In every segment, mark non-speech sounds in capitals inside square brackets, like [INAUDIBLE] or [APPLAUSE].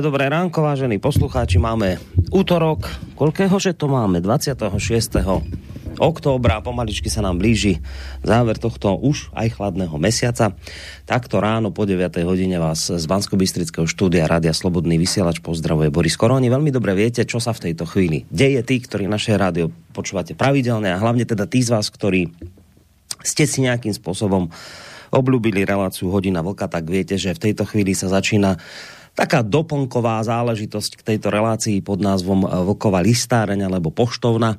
Dobré ránko, vážení poslucháči. Máme útorok, koľkého že to máme? 26. októbra, pomaličky sa nám blíži záver tohto už aj chladného mesiaca. Takto ráno po 9. hodine vás z bansko štúdia Rádia Slobodný vysielač pozdravuje Boris Koroni. Veľmi dobre viete, čo sa v tejto chvíli deje. Tí, ktorí naše rádio počúvate pravidelne a hlavne teda tí z vás, ktorí ste si nejakým spôsobom obľúbili reláciu Hodina Vlka, tak viete, že v tejto chvíli sa začína taká doplnková záležitosť k tejto relácii pod názvom eh, Vlková listáreň alebo poštovna.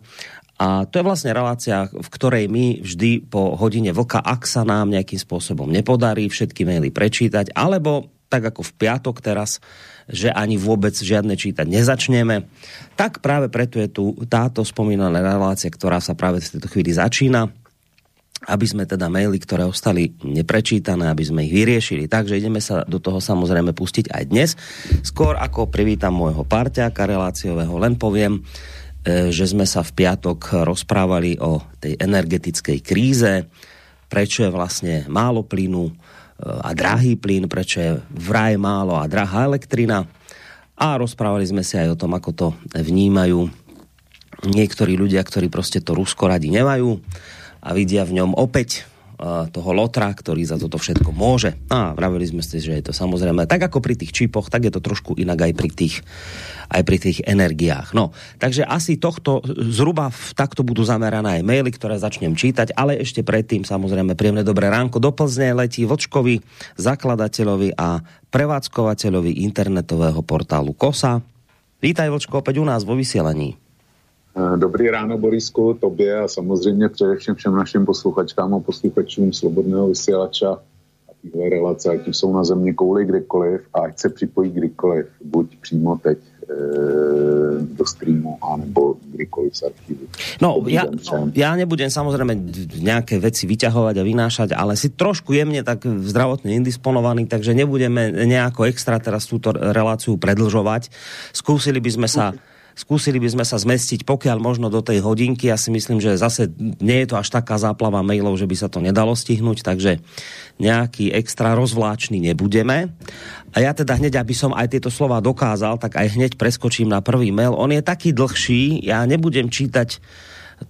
A to je vlastne relácia, v ktorej my vždy po hodine vlka, ak sa nám nejakým spôsobom nepodarí všetky maily prečítať, alebo tak ako v piatok teraz, že ani vôbec žiadne čítať nezačneme, tak práve preto je tu táto spomínaná relácia, ktorá sa práve v tejto chvíli začína aby sme teda maily, ktoré ostali neprečítané, aby sme ich vyriešili. Takže ideme sa do toho samozrejme pustiť aj dnes. Skôr ako privítam môjho parťáka reláciového, len poviem, e, že sme sa v piatok rozprávali o tej energetickej kríze, prečo je vlastne málo plynu e, a drahý plyn, prečo je vraj málo a drahá elektrina. A rozprávali sme si aj o tom, ako to vnímajú niektorí ľudia, ktorí prostě to Rusko radi nemajú a vidia v ňom opäť toho lotra, ktorý za toto všetko môže. A vravili sme si, že je to samozrejme tak ako pri tých čipoch, tak je to trošku inak aj pri tých, aj pri tých energiách. No, takže asi tohto zhruba v, takto budú zamerané aj maily, ktoré začnem čítať, ale ešte predtým samozrejme príjemné dobré ránko do Plzne letí Vočkovi, zakladateľovi a prevádzkovateľovi internetového portálu KOSA. Vítaj Vočko opäť u nás vo vysielaní. Eh, dobrý ráno, Borisku, tobě a samozřejmě především všem našim posluchačkám a posluchačům Slobodného vysílača a téhle relace, ať jsou na země kouli kdekoliv a ať se připojí kdykoliv, buď přímo teď e, do streamu, anebo kdykoliv z archivu. No, ja, ja nebudem samozrejme nejaké veci vyťahovať a vynášať, ale si trošku jemne tak zdravotne indisponovaný, takže nebudeme nejako extra teraz túto reláciu predlžovať. Skúsili by sme sa Skúsili by sme sa zmestiť pokiaľ možno do tej hodinky. Ja si myslím, že zase nie je to až taká záplava mailov, že by sa to nedalo stihnúť, takže nejaký extra rozvláčný nebudeme. A ja teda hneď, aby som aj tieto slova dokázal, tak aj hneď preskočím na prvý mail. On je taký dlhší, ja nebudem čítať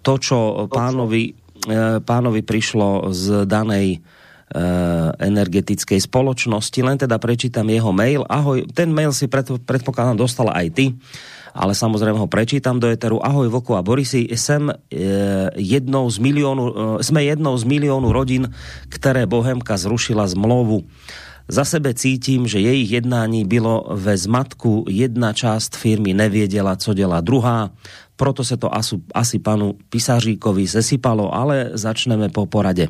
to, čo pánovi, e, pánovi prišlo z danej energetickej spoločnosti. Len teda prečítam jeho mail. Ahoj, ten mail si predpokladám dostala aj ty ale samozřejmě ho prečítam do Eteru. Ahoj Vlku a Borisi, jsem e, jednou z milionu, jsme jednou z milionu rodin, které Bohemka zrušila zmlouvu. Za sebe cítím, že jejich jednání bylo ve zmatku. Jedna část firmy nevěděla, co dělá druhá proto se to asi, asi panu Pisaříkovi sesypalo, ale začneme po porade.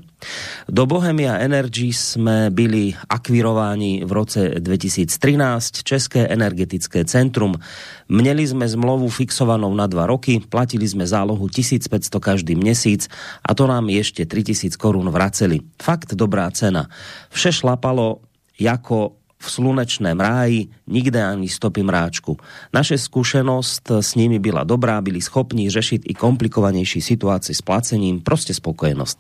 Do Bohemia Energy jsme byli akvirováni v roce 2013, České energetické centrum. Měli jsme zmluvu fixovanou na dva roky, platili jsme zálohu 1500 každý měsíc a to nám ještě 3000 korun vraceli. Fakt dobrá cena. Vše šlapalo jako v slunečném ráji, nikde ani stopy mráčku. Naše zkušenost s nimi byla dobrá, byli schopní řešit i komplikovanější situaci s placením, prostě spokojenost.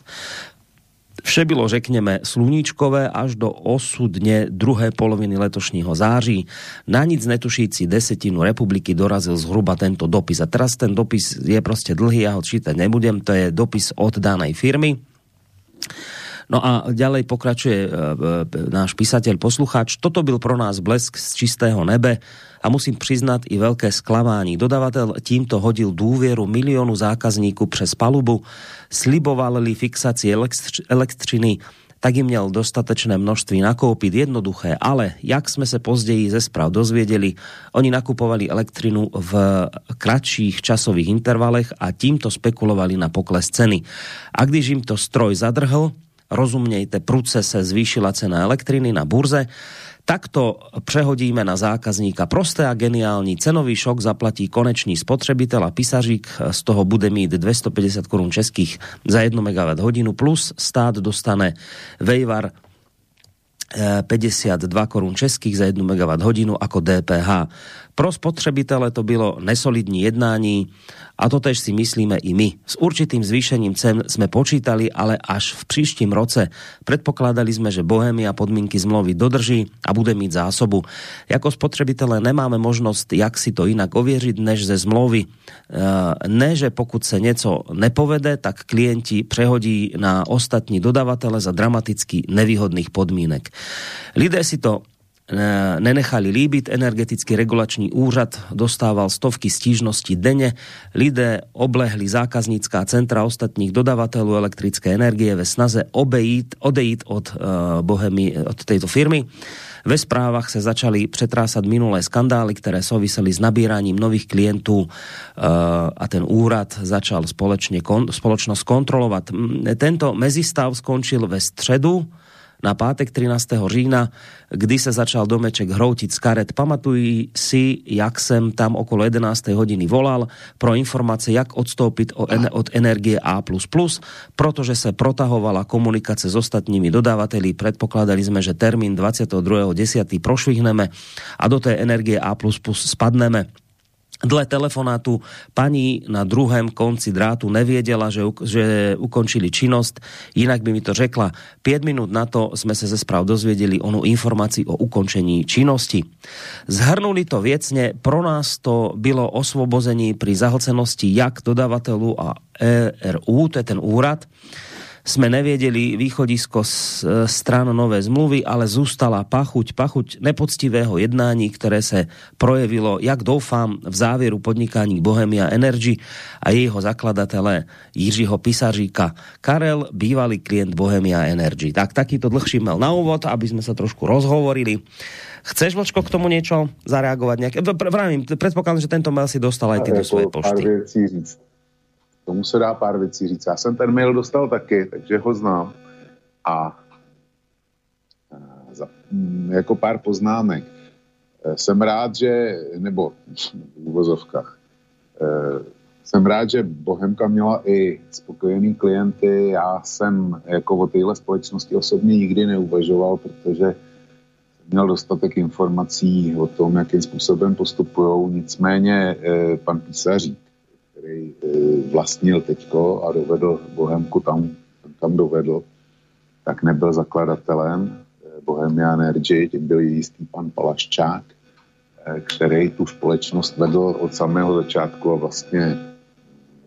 Vše bylo, řekněme, sluníčkové až do osudně druhé poloviny letošního září. Na nic netušící desetinu republiky dorazil zhruba tento dopis. A teraz ten dopis je prostě dlhý, já ho čítať nebudem, to je dopis od danej firmy. No a ďalej pokračuje e, e, náš písateľ, poslucháč. Toto byl pro nás blesk z čistého nebe a musím přiznat i velké sklamání. Dodavatel tímto hodil důvěru milionu zákazníků přes palubu, slibovali fixaci elektřiny, tak jim měl dostatečné množství nakoupit, jednoduché, ale jak jsme se později ze zpráv dozvěděli, oni nakupovali elektrinu v kratších časových intervalech a tímto spekulovali na pokles ceny. A když jim to stroj zadrhl, rozumějte, prudce se zvýšila cena elektriny na burze, Takto přehodíme na zákazníka. Prosté a geniální cenový šok zaplatí konečný spotřebitel a pisařík. Z toho bude mít 250 korun českých za 1 MW hodinu plus stát dostane vejvar 52 korun českých za 1 MW hodinu jako DPH. Pro spotřebitele to bylo nesolidní jednání a to tež si myslíme i my. S určitým zvýšením cen jsme počítali, ale až v příštím roce. Predpokladali jsme, že Bohemia podmínky zmluvy dodrží a bude mít zásobu. Jako spotřebitelé nemáme možnost, jak si to jinak ověřit, než ze zmluvy. E, ne, že pokud se něco nepovede, tak klienti přehodí na ostatní dodavatele za dramaticky nevýhodných podmínek. Lidé si to nenechali líbit. Energetický regulační úřad dostával stovky stížností denne. Lidé oblehli zákaznická centra ostatních dodavatelů elektrické energie ve snaze obejít, odejít od, uh, Bohemy, od této firmy. Ve správách se začaly přetrásat minulé skandály, které souvisely s nabíraním nových klientů uh, a ten úrad začal společně kon, spoločnost kontrolovat. Tento mezistav skončil ve středu na pátek 13. října, kdy se začal domeček hroutit z karet. Pamatuji si, jak jsem tam okolo 11. hodiny volal pro informace, jak odstoupit od energie A++, protože se protahovala komunikace s ostatními dodavateli. Predpokladali jsme, že termín 22.10. prošvihneme a do té energie A++ spadneme. Dle telefonátu paní na druhém konci drátu nevěděla, že, že ukončili činnost, jinak by mi to řekla. Pět minut na to jsme se ze zpráv dozvěděli onu informaci o ukončení činnosti. Zhrnuli to věcně, pro nás to bylo osvobození při zahlcenosti jak dodavatelů a ERU, to je ten úrad, jsme nevěděli východisko z e, stran nové zmluvy, ale zůstala pachuť, pachuť nepoctivého jednání, které se projevilo, jak doufám, v závěru podnikání Bohemia Energy a jejího zakladatele Jiřího Pisaříka. Karel, bývalý klient Bohemia Energy. Tak takýto dlhší mal na úvod, aby jsme se trošku rozhovorili. Chceš, Vlčko, k tomu něco zareagovat? Nějak? Pravím, předpokládám, že tento mail si dostal aj ty do svojej pošty. Pár říct tomu se dá pár věcí říct. Já jsem ten mail dostal taky, takže ho znám. A za, mm, jako pár poznámek. E, jsem rád, že, nebo v uvozovkách, e, jsem rád, že Bohemka měla i spokojený klienty. Já jsem jako o téhle společnosti osobně nikdy neuvažoval, protože měl dostatek informací o tom, jakým způsobem postupují. Nicméně e, pan Písařík který eh, vlastnil teďko a dovedl Bohemku tam, tam dovedl, tak nebyl zakladatelem eh, Bohemia Energy, tím byl jistý pan Palaščák, eh, který tu společnost vedl od samého začátku a vlastně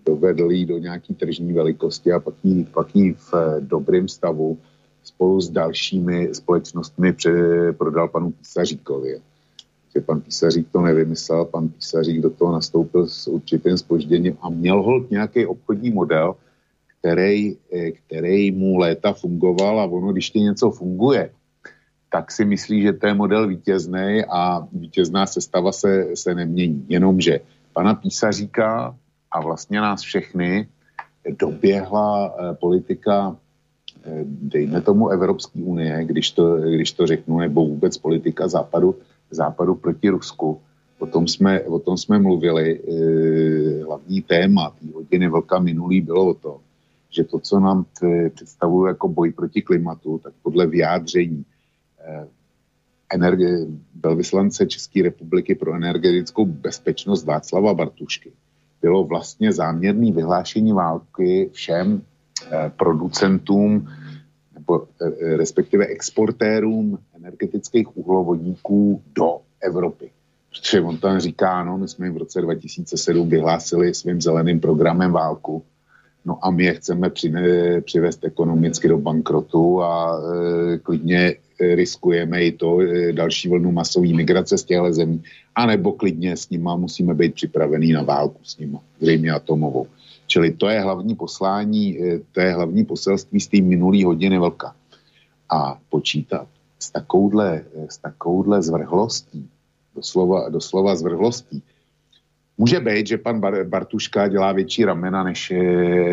dovedl jí do nějaký tržní velikosti a pak jí, pak jí v dobrém stavu spolu s dalšími společnostmi prodal panu Písaříkovi že pan Písařík to nevymyslel, pan Písařík do toho nastoupil s určitým spožděním a měl hold nějaký obchodní model, který, eh, který mu léta fungoval a ono, když ti něco funguje, tak si myslí, že to je model vítězný a vítězná sestava se, se nemění. Jenomže pana Písaříka a vlastně nás všechny doběhla eh, politika eh, dejme tomu Evropské unie, když to, když to řeknu, nebo vůbec politika západu, západu proti Rusku. O tom jsme, o tom jsme mluvili. E, hlavní téma té hodiny vlka minulý bylo o tom, že to, co nám představuje jako boj proti klimatu, tak podle vyjádření e, energie, velvyslance České republiky pro energetickou bezpečnost Václava Bartušky bylo vlastně záměrný vyhlášení války všem e, producentům respektive exportérům energetických uhlovodíků do Evropy. Protože on tam říká, no, my jsme v roce 2007 vyhlásili svým zeleným programem válku, no a my je chceme přine, přivést ekonomicky do bankrotu a e, klidně riskujeme i to e, další vlnu masové migrace z těchto zemí, anebo klidně s nima musíme být připravený na válku s nima, zřejmě atomovou. Čili to je hlavní poslání, e, to je hlavní poselství z té minulý hodiny velká. A počítat s takovouhle, s takovouhle zvrhlostí, doslova, doslova zvrhlostí, Může být, že pan Bartuška dělá větší ramena, než,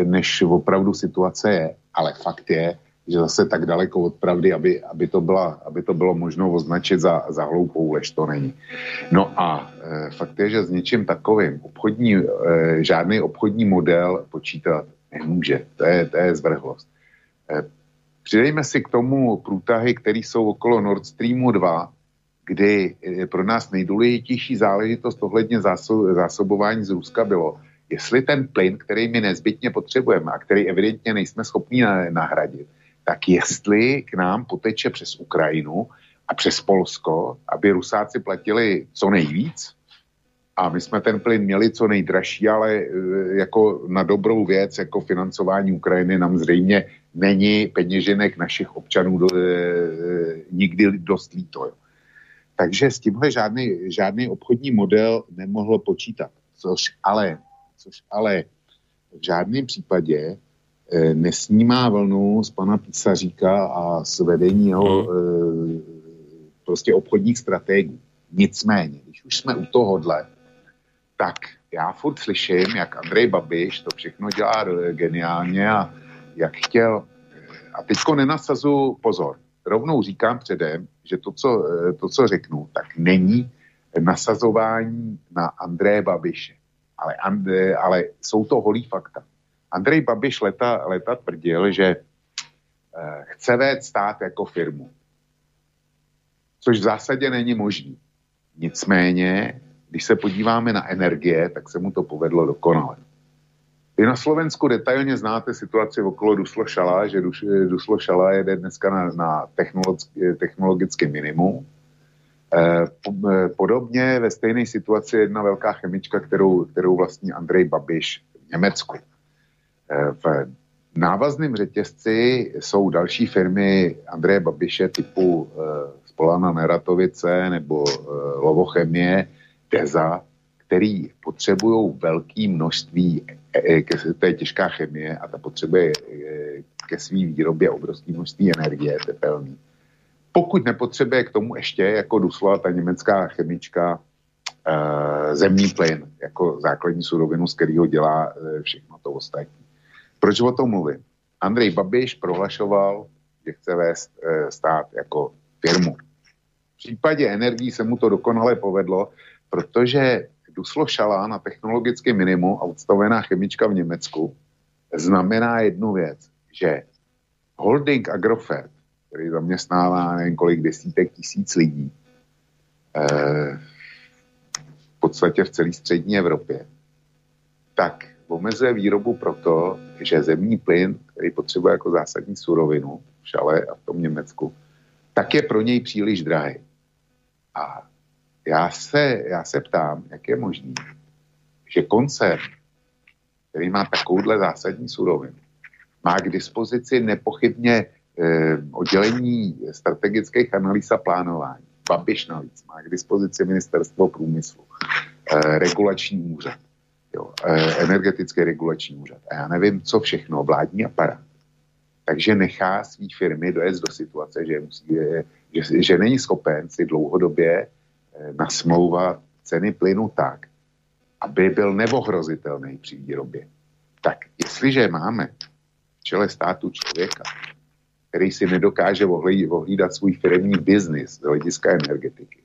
než opravdu situace je, ale fakt je, že zase tak daleko od pravdy, aby, aby, to, byla, aby to bylo možno označit za, za hloupou lež, to není. No a e, fakt je, že s něčím takovým obchodní, e, žádný obchodní model počítat nemůže. To je, to je zvrhlost. E, přidejme si k tomu průtahy, které jsou okolo Nord Streamu 2, kdy e, pro nás nejdůležitější záležitost ohledně zásobování z Ruska bylo, jestli ten plyn, který my nezbytně potřebujeme a který evidentně nejsme schopni nahradit, tak jestli k nám poteče přes Ukrajinu a přes Polsko, aby Rusáci platili co nejvíc, a my jsme ten plyn měli co nejdražší, ale e, jako na dobrou věc, jako financování Ukrajiny nám zřejmě není peněženek našich občanů do, e, nikdy dost líto. Jo. Takže s tímhle žádný, žádný obchodní model nemohlo počítat. Což ale, což ale v žádném případě nesnímá vlnu z pana Písaříka a z vedení jeho mm. prostě obchodních strategií. Nicméně, když už jsme u tohohle, tak já furt slyším, jak Andrej Babiš to všechno dělá geniálně a jak chtěl. A teďko nenasazu pozor. Rovnou říkám předem, že to, co, to, co řeknu, tak není nasazování na Andreje Babiše. Ale, ale jsou to holí fakta. Andrej Babiš leta, leta tvrdil, že eh, chce vést stát jako firmu. Což v zásadě není možný. Nicméně, když se podíváme na energie, tak se mu to povedlo dokonale. Vy na Slovensku detailně znáte situaci okolo Duslo Šala, že Duslo Šala jede dneska na, na technologické, minimum. Eh, eh, podobně ve stejné situaci jedna velká chemička, kterou, kterou vlastní Andrej Babiš v Německu. V návazném řetězci jsou další firmy Andreje Babiše typu eh, Spolana Neratovice nebo eh, Lovochemie, Teza, který potřebují velké množství, eh, to je těžká chemie a ta potřebuje ke své výrobě obrovské množství energie tepelný. Pokud nepotřebuje k tomu ještě jako Dusla, ta německá chemička, zemní plyn jako základní surovinu, z kterého dělá všechno to ostatní. Proč o tom mluvím? Andrej Babiš prohlašoval, že chce vést e, stát jako firmu. V případě energií se mu to dokonale povedlo, protože Duslo Šala na technologické minimu a odstavená chemička v Německu znamená jednu věc, že holding Agrofert, který zaměstnává nevím kolik desítek tisíc lidí, e, v podstatě v celé střední Evropě, tak omezuje výrobu proto, že zemní plyn, který potřebuje jako zásadní surovinu v Šale a v tom Německu, tak je pro něj příliš drahý. A já se, já se ptám, jak je možné, že koncert, který má takovouhle zásadní surovinu, má k dispozici nepochybně eh, oddělení strategických analýz a plánování. Babiš navíc má k dispozici ministerstvo průmyslu, eh, regulační úřad jo, eh, energetický regulační úřad a já nevím, co všechno, vládní aparát. Takže nechá svý firmy dojet do situace, že, musí, že, že není schopen si dlouhodobě eh, nasmlouvat ceny plynu tak, aby byl neohrozitelný při výrobě. Tak jestliže máme v čele státu člověka, který si nedokáže ohlídat svůj firmní biznis z hlediska energetiky,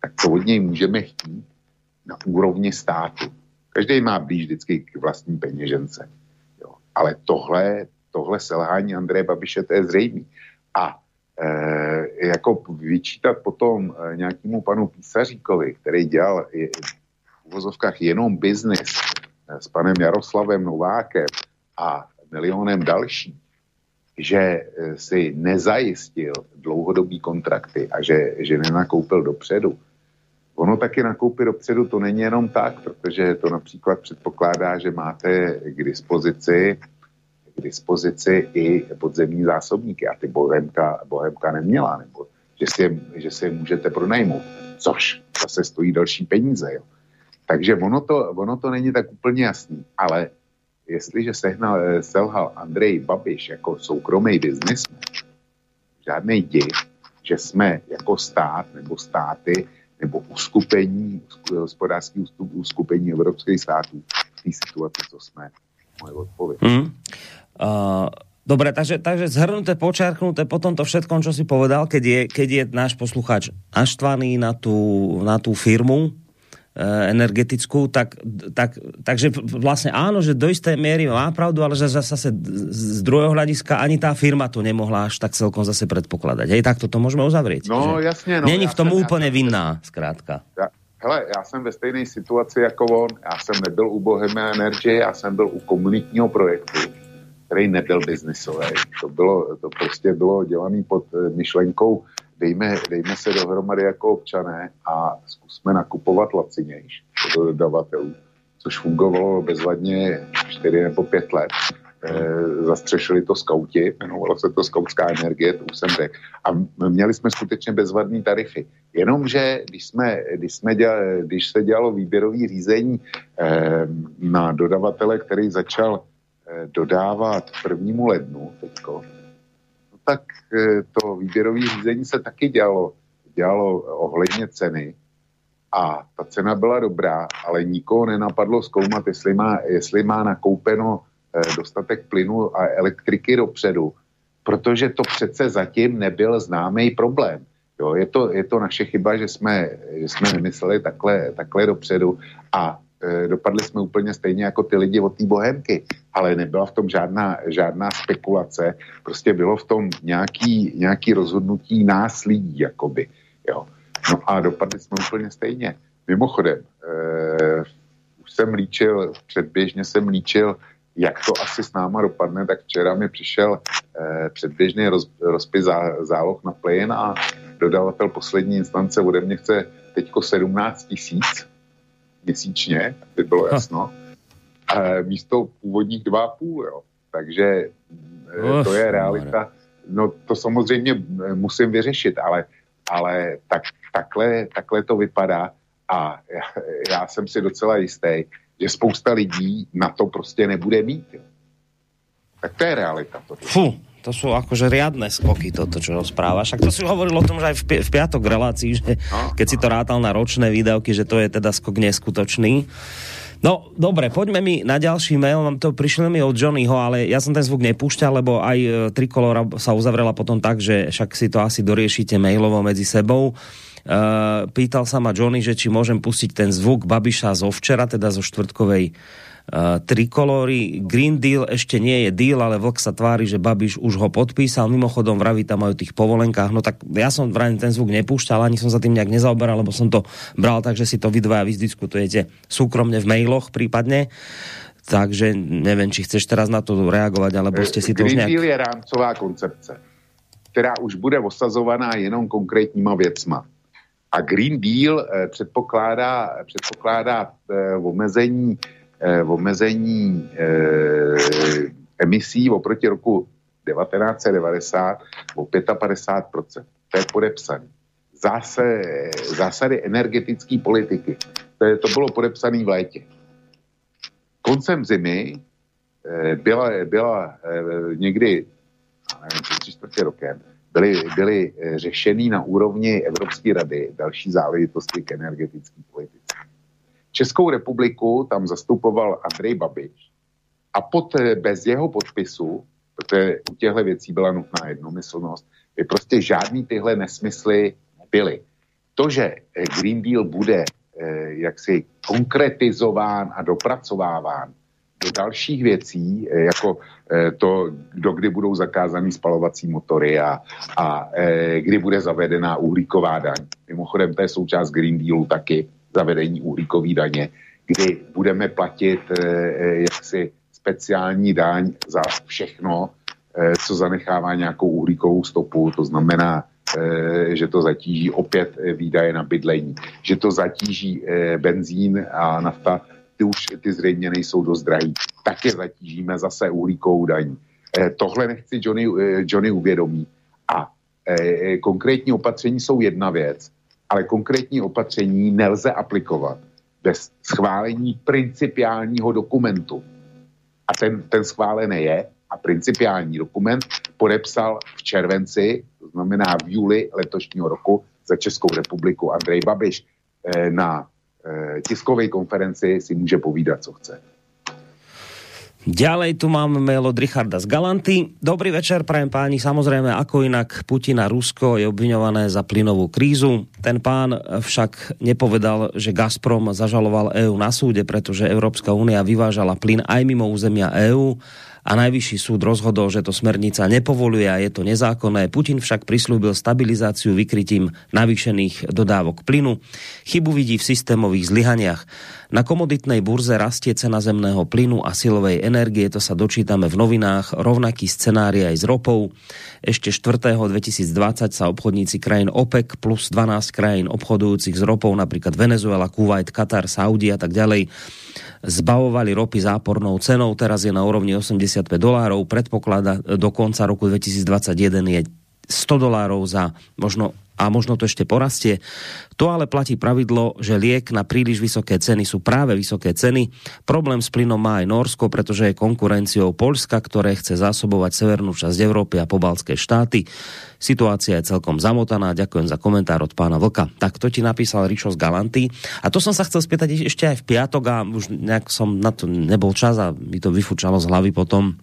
tak co od něj můžeme chtít na úrovni státu? Každý má blíž vždycky k vlastní peněžence. Jo. Ale tohle, tohle selhání Andreje Babiše, to je zřejmé. A e, jako vyčítat potom e, nějakému panu Písaříkovi, který dělal je, v uvozovkách jenom biznis e, s panem Jaroslavem Novákem a milionem další, že e, si nezajistil dlouhodobý kontrakty a že, že nenakoupil dopředu, Ono taky nakoupit dopředu to není jenom tak, protože to například předpokládá, že máte k dispozici k dispozici i podzemní zásobníky a ty Bohemka, Bohemka neměla, nebo že si, že si je můžete pronajmout, což zase stojí další peníze. Jo. Takže ono to, ono to není tak úplně jasný, ale jestliže sehnal, selhal Andrej Babiš jako soukromý biznismen, žádný div, že jsme jako stát nebo státy nebo uskupení, hospodářský uskupení evropských států v té situaci, co jsme. Moje odpověď. Mm. Uh, Dobre, takže, takže zhrnuté, počarknuté po tomto všetkom, čo si povedal, keď je, keď je náš posluchač naštvaný na tú, na tú firmu, energetickú, tak, tak, takže vlastne áno, že do istej miery má pravdu, ale že zase z druhého hľadiska ani tá firma to nemohla až tak celkom zase predpokladať. Hej, tak to môžeme uzavrieť. No že jasně. No, Není v tom úplně vinná, zkrátka. Ja, hele, já jsem ve stejné situaci jako on. Já jsem nebyl u Bohemia Energy, já jsem byl u komunitního projektu, který nebyl biznisový. To, bylo, to prostě bylo dělané pod eh, myšlenkou dejme, dejme se dohromady jako občané a zkusme nakupovat lacinějš do dodavatelů, což fungovalo bezvadně 4 nebo 5 let. E, zastřešili to skauti, jmenovalo se to skautská energie, to už jsem řekl. A měli jsme skutečně bezvadné tarify. Jenomže když, jsme, když, jsme dělali, když se dělalo výběrový řízení e, na dodavatele, který začal e, dodávat prvnímu lednu teďko, tak eh, to výběrové řízení se taky dělalo, dělalo ohledně ceny a ta cena byla dobrá, ale nikoho nenapadlo zkoumat, jestli má, jestli má nakoupeno eh, dostatek plynu a elektriky dopředu, protože to přece zatím nebyl známý problém. Jo, je, to, je to naše chyba, že jsme, že jsme nemysleli takhle, takhle dopředu a dopadli jsme úplně stejně jako ty lidi od té bohemky ale nebyla v tom žádná, žádná spekulace, prostě bylo v tom nějaký, nějaký rozhodnutí nás lidí, jakoby, jo. No a dopadli jsme úplně stejně. Mimochodem, eh, už jsem líčil, předběžně jsem líčil, jak to asi s náma dopadne, tak včera mi přišel eh, předběžný roz, rozpis zá, záloh na plyn a dodavatel poslední instance ode mě chce teďko 17 tisíc měsíčně, aby bylo jasno. Ha místo původních 2,5, jo. Takže Uf, to je realita. No to samozřejmě eh, musím vyřešit, ale, ale tak, takhle, takhle to vypadá a já, já jsem si docela jistý, že spousta lidí na to prostě nebude mít. Jo. Tak to je realita. To. Fú, to sú akože riadne skoky toto, čo rozprávaš. Však to si hovoril o tom, že aj v, pi- v piatok relácii, že no, keď si to rátal na ročné výdavky, že to je teda skok neskutočný. No, dobre, poďme mi na ďalší mail. Mám to prišli mi od Johnnyho, ale ja som ten zvuk nepúšťal, lebo aj e, Trikolora sa uzavrela potom tak, že však si to asi doriešite mailovo medzi sebou. Uh, pýtal sa ma Johnny, že či môžem pustiť ten zvuk Babiša zo včera, teda zo štvrtkovej trikolóry. Green Deal ešte nie je deal, ale Vlk sa tvári, že Babiš už ho podpísal. Mimochodom vraví tam aj o tých povolenkách. No tak ja som vrajím ten zvuk nepúšťal, ani som sa tým nejak nezaoberal, lebo som to bral tak, že si to vy dvaja vyzdiskutujete súkromne v mailoch prípadne. Takže nevím, či chceš teraz na to reagovat, alebo ste si to Green už nějak... Deal je rámcová koncepce, která už bude osazovaná jenom konkrétníma věcma. A Green Deal eh, předpokládá, předpokládá eh, omezení eh, omezení eh, emisí oproti roku 1990 o 55%. To je podepsané. Zase, zásady energetické politiky. To, je, to bylo podepsané v létě. Koncem zimy eh, byla, byla eh, někdy, tři čtvrtě rokem, byly, byly eh, řešeny na úrovni Evropské rady další záležitosti k energetické politice. Českou republiku tam zastupoval Andrej Babiš a pod, bez jeho podpisu, protože u těchto věcí byla nutná jednomyslnost, by prostě žádný tyhle nesmysly nebyly. To, že Green Deal bude eh, jaksi konkretizován a dopracováván do dalších věcí, eh, jako eh, to, do kdy budou zakázaný spalovací motory a, a eh, kdy bude zavedená uhlíková daň. Mimochodem, to je součást Green Dealu taky, zavedení uhlíkové daně, kdy budeme platit eh, eh, jaksi speciální daň za všechno, eh, co zanechává nějakou uhlíkovou stopu, to znamená, že to zatíží opět výdaje na bydlení, že to zatíží benzín a nafta, ty už ty zřejmě nejsou dost drahý. Také zatížíme zase uhlíkovou daní. Tohle nechci Johnny, Johnny uvědomí. A konkrétní opatření jsou jedna věc, ale konkrétní opatření nelze aplikovat bez schválení principiálního dokumentu. A ten, ten schválený je a principiální dokument podepsal v červenci, to znamená v juli letošního roku za Českou republiku Andrej Babiš na eh, tiskové konferenci si může povídat, co chce. Ďalej tu máme mail od Richarda z Galanty. Dobrý večer, prajem páni. Samozrejme, ako inak Putin a Rusko je obviňované za plynovú krízu. Ten pán však nepovedal, že Gazprom zažaloval EÚ na súde, pretože Európska únia vyvážala plyn aj mimo územia EÚ a najvyšší súd rozhodol, že to smernica nepovoluje a je to nezákonné. Putin však prislúbil stabilizáciu vykrytím navýšených dodávok plynu. Chybu vidí v systémových zlyhaniach. Na komoditnej burze rastie cena zemného plynu a silovej energie, to sa dočítame v novinách, rovnaký scenári aj s ropou. Ešte 4. 2020 sa obchodníci krajín OPEC plus 12 krajín obchodujúcich s ropou, napríklad Venezuela, Kuwait, Katar, Saudi a tak ďalej, zbavovali ropy zápornou cenou, teraz je na úrovni 85 dolárov, predpoklada do konca roku 2021 je 100 dolárov za možno a možno to ešte porastie. To ale platí pravidlo, že liek na príliš vysoké ceny sú práve vysoké ceny. Problém s plynom má aj Norsko, pretože je konkurenciou Polska, ktoré chce zásobovať severnú časť Európy a pobalské štáty. Situácia je celkom zamotaná. Ďakujem za komentár od pána Vlka. Tak to ti napísal Rišo z Galanty. A to som sa chcel spýtať ešte aj v piatok a už nejak som na to nebol čas a mi to vyfučalo z hlavy potom.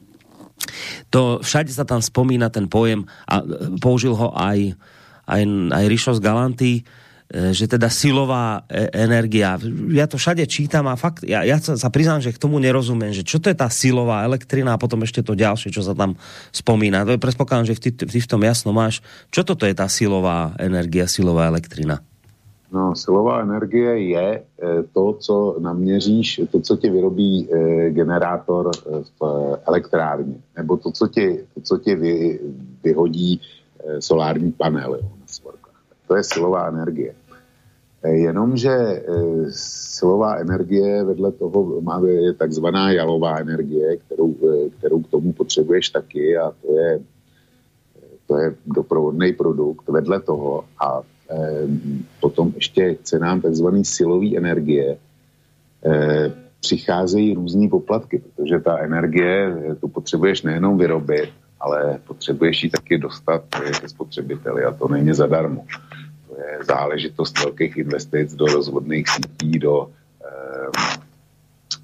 To všade sa tam spomína ten pojem a použil ho aj aj, aj Rišo z Galanty, e, že teda silová e, energia. Ja to všade čítam a fakt, ja, ja sa, sa priznám, že k tomu nerozumiem, že čo to je tá silová elektrina a potom ešte to ďalšie, čo sa tam spomína. To je že ty, ty v tom jasno máš. Čo toto je tá silová energia, silová elektrina? No, silová energie je e, to, co naměříš, to, co ti vyrobí generátor v elektrárně, nebo to, co ti, to, co ti vy, vyhodí solární panel. To je silová energie. Eh, jenomže eh, silová energie vedle toho má je takzvaná jalová energie, kterou, eh, kterou k tomu potřebuješ taky a to je, to je doprovodný produkt vedle toho a potom ještě k cenám takzvané silové energie přicházejí různé poplatky, protože ta energie tu potřebuješ nejenom vyrobit, ale potřebuješ ji taky dostat ke spotřebiteli a to není zadarmo je záležitost velkých investic do rozvodných sítí, do eh,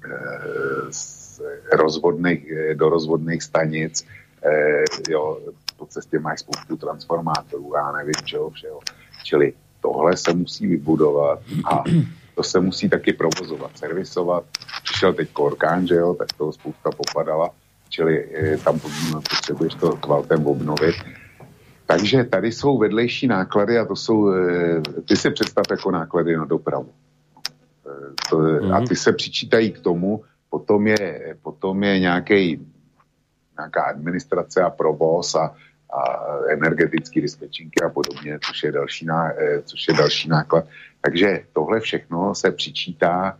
eh, rozvodných, do rozvodných stanic, eh, jo, po cestě máš spoustu transformátorů, já nevím čeho všeho. Čili tohle se musí vybudovat a to se musí taky provozovat, servisovat. Přišel teď Korkán, že jo, tak toho spousta popadala, čili eh, tam potřebuješ to kvaltem obnovit takže tady jsou vedlejší náklady a to jsou, eh, ty si představ jako náklady na dopravu. Eh, to, mm. A ty se přičítají k tomu, potom je, potom je nějaký, nějaká administrace a provoz a, a energetické dispečinky a podobně, což je, další ná, což je další náklad. Takže tohle všechno se přičítá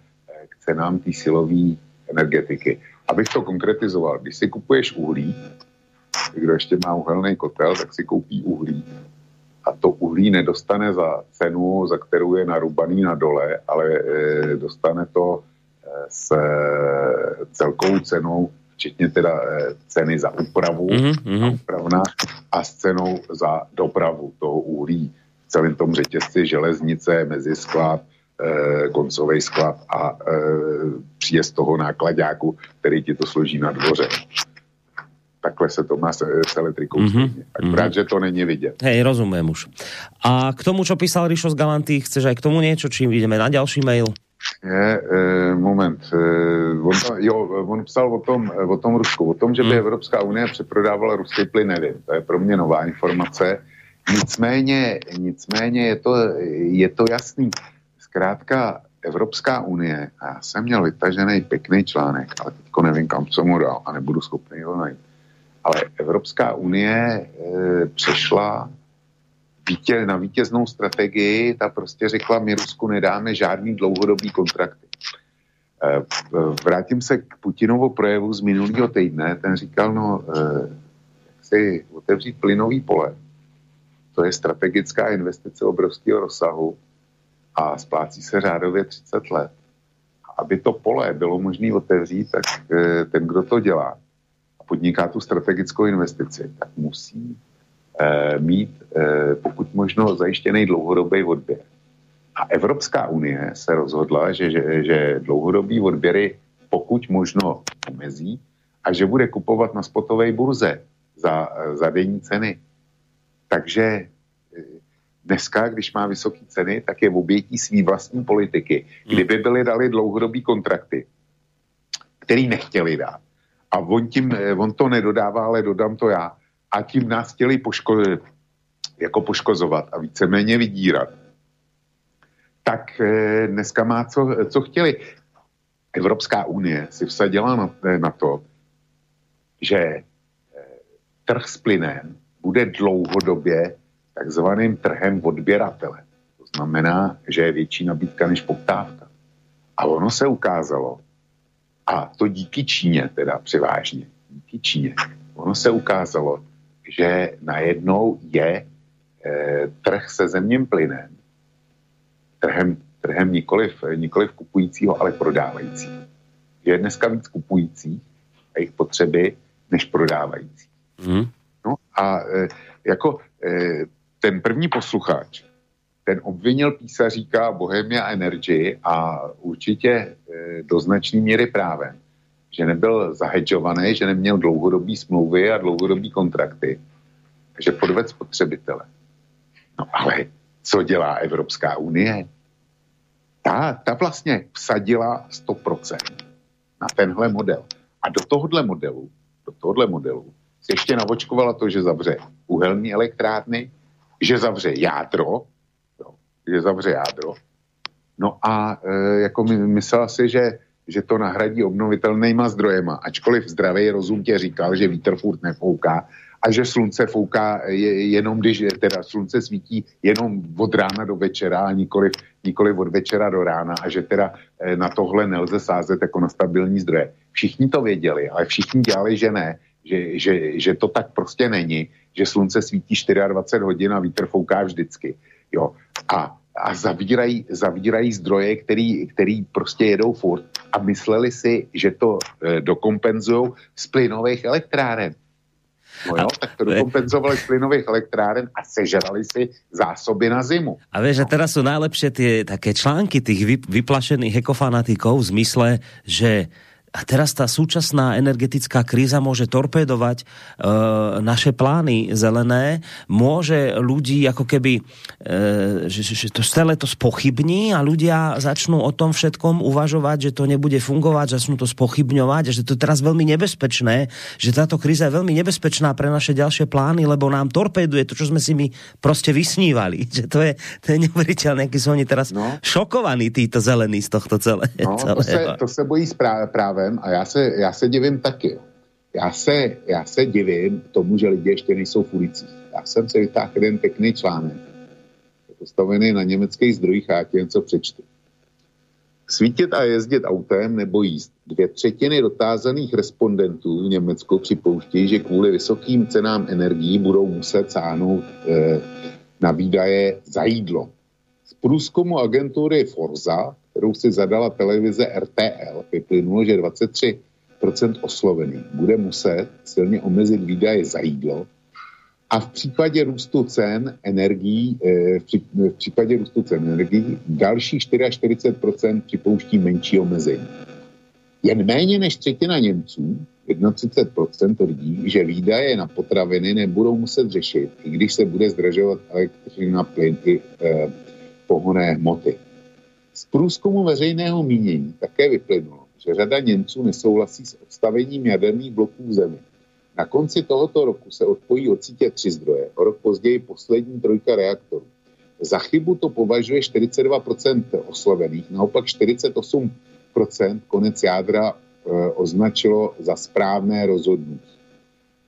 k cenám té silové energetiky. Abych to konkretizoval, když si kupuješ uhlí, kdo ještě má uhelný kotel, tak si koupí uhlí. A to uhlí nedostane za cenu, za kterou je narubaný na dole, ale e, dostane to e, s e, celkovou cenou, včetně teda ceny za úpravu mm-hmm. úpravna, a s cenou za dopravu toho uhlí v celém tom řetězci železnice, mezisklad, koncový sklad a e, příjezd toho nákladňáku, který ti to složí na dvoře takhle se to má s, s elektrikou. Mm-hmm. Akurát, mm-hmm. že to není vidět. Hej, rozumím už. A k tomu, čo písal Rišo z Galanty, chceš aj k tomu niečo, čím ideme na ďalší mail? Je, e, moment. E, on, jo, on psal o tom, o tom Rusku, o tom, že by mm. Evropská unie přeprodávala ruský plyn, nevím. To je pro mě nová informace. Nicméně, nicméně je to, je to jasný. Zkrátka, Evropská unie, a já jsem měl vytažený pěkný článek, ale teďko nevím, kam co mu dal a nebudu schopný ho najít. Ale Evropská unie e, přešla vítě, na vítěznou strategii, ta prostě řekla, my Rusku nedáme žádný dlouhodobý kontrakty. E, vrátím se k Putinovu projevu z minulého týdne, ten říkal, no, e, jak si otevřít plynový pole, to je strategická investice obrovského rozsahu a splácí se řádově 30 let. Aby to pole bylo možné otevřít, tak e, ten, kdo to dělá, podniká tu strategickou investici, tak musí eh, mít eh, pokud možno zajištěný dlouhodobý odběr. A Evropská unie se rozhodla, že, že, že dlouhodobý odběry pokud možno omezí a že bude kupovat na spotové burze za, za denní ceny. Takže eh, dneska, když má vysoké ceny, tak je v obětí svý vlastní politiky. Hmm. Kdyby byly dali dlouhodobý kontrakty, který nechtěli dát, a on, tím, eh, on to nedodává, ale dodám to já, a tím nás chtěli poško, jako poškozovat a víceméně vydírat, tak eh, dneska má co, co chtěli. Evropská unie si vsadila na, na to, že eh, trh s plynem bude dlouhodobě takzvaným trhem odběratele. To znamená, že je větší nabídka než poptávka. A ono se ukázalo, a to díky Číně teda převážně, díky Číně, ono se ukázalo, že najednou je eh, trh se zemním plynem, trhem, trhem nikoliv, nikoliv kupujícího, ale prodávajícího. Je dneska víc kupujících a jejich potřeby než prodávající. Mm. No a e, jako e, ten první posluchač, ten obvinil písaříka Bohemia Energy a určitě e, do značné míry právem, že nebyl zahedžovaný, že neměl dlouhodobý smlouvy a dlouhodobý kontrakty, že podved spotřebitele. No ale co dělá Evropská unie? Ta, ta vlastně vsadila 100% na tenhle model. A do tohohle modelu do tohohle modelu se ještě navočkovala to, že zavře uhelní elektrárny, že zavře jádro, jo, že zavře jádro, no a e, jako my, myslela si, že, že to nahradí obnovitelnýma zdrojema, ačkoliv zdravý rozum tě říkal, že vítr furt nefouká a že slunce fouká je, jenom když teda slunce svítí jenom od rána do večera a nikoliv, nikoliv od večera do rána a že teda e, na tohle nelze sázet jako na stabilní zdroje. Všichni to věděli, ale všichni dělali, že ne, že, že, že to tak prostě není, že slunce svítí 24 hodin a vítr fouká vždycky. Jo. A, a zavírají, zavírají zdroje, který, který prostě jedou furt a mysleli si, že to e, dokompenzují z plynových elektráren. No jo, tak to dokompenzovali z plynových elektráren a sežrali si zásoby na zimu. A vieš, že teraz sú najlepšie tie také články tých vyplašených ekofanatikov v zmysle, že a teraz tá súčasná energetická kríza môže torpédovať e, naše plány zelené, môže ľudí ako keby, e, že, že to celé to spochybní a ľudia začnú o tom všetkom uvažovať, že to nebude fungovať, začnú to spochybňovať a že to je teraz veľmi nebezpečné, že táto kríza je veľmi nebezpečná pre naše ďalšie plány, lebo nám torpéduje to, čo sme si my proste vysnívali. Že to je, to je neuveriteľné, aký sú oni teraz no. šokovaní títo zelení z tohto celé, no, celého. To se, to se bojí práve právem a já se, já se divím taky. Já se, já se divím tomu, že lidi ještě nejsou v ulicích. Já jsem se vytáhl jeden pěkný článek, je postavený na německých zdrojích a já ti něco přečtu. Svítit a jezdit autem nebo jíst. Dvě třetiny dotázaných respondentů v Německu připouštějí, že kvůli vysokým cenám energií budou muset sáhnout eh, na výdaje za jídlo. Z průzkumu agentury Forza kterou si zadala televize RTL, vyplynulo, že 23% oslovených bude muset silně omezit výdaje za jídlo a v případě růstu cen energií, eh, v případě růstu cen energií další 44% připouští menší omezení. Jen méně než třetina Němců, 31% tvrdí, že výdaje na potraviny nebudou muset řešit, i když se bude zdražovat elektřina, plyn i eh, pohonné hmoty. Z průzkumu veřejného mínění také vyplynulo, že řada Němců nesouhlasí s odstavením jaderných bloků v zemi. Na konci tohoto roku se odpojí od sítě tři zdroje, o rok později poslední trojka reaktorů. Za chybu to považuje 42% oslovených, naopak 48% konec jádra e, označilo za správné rozhodnutí.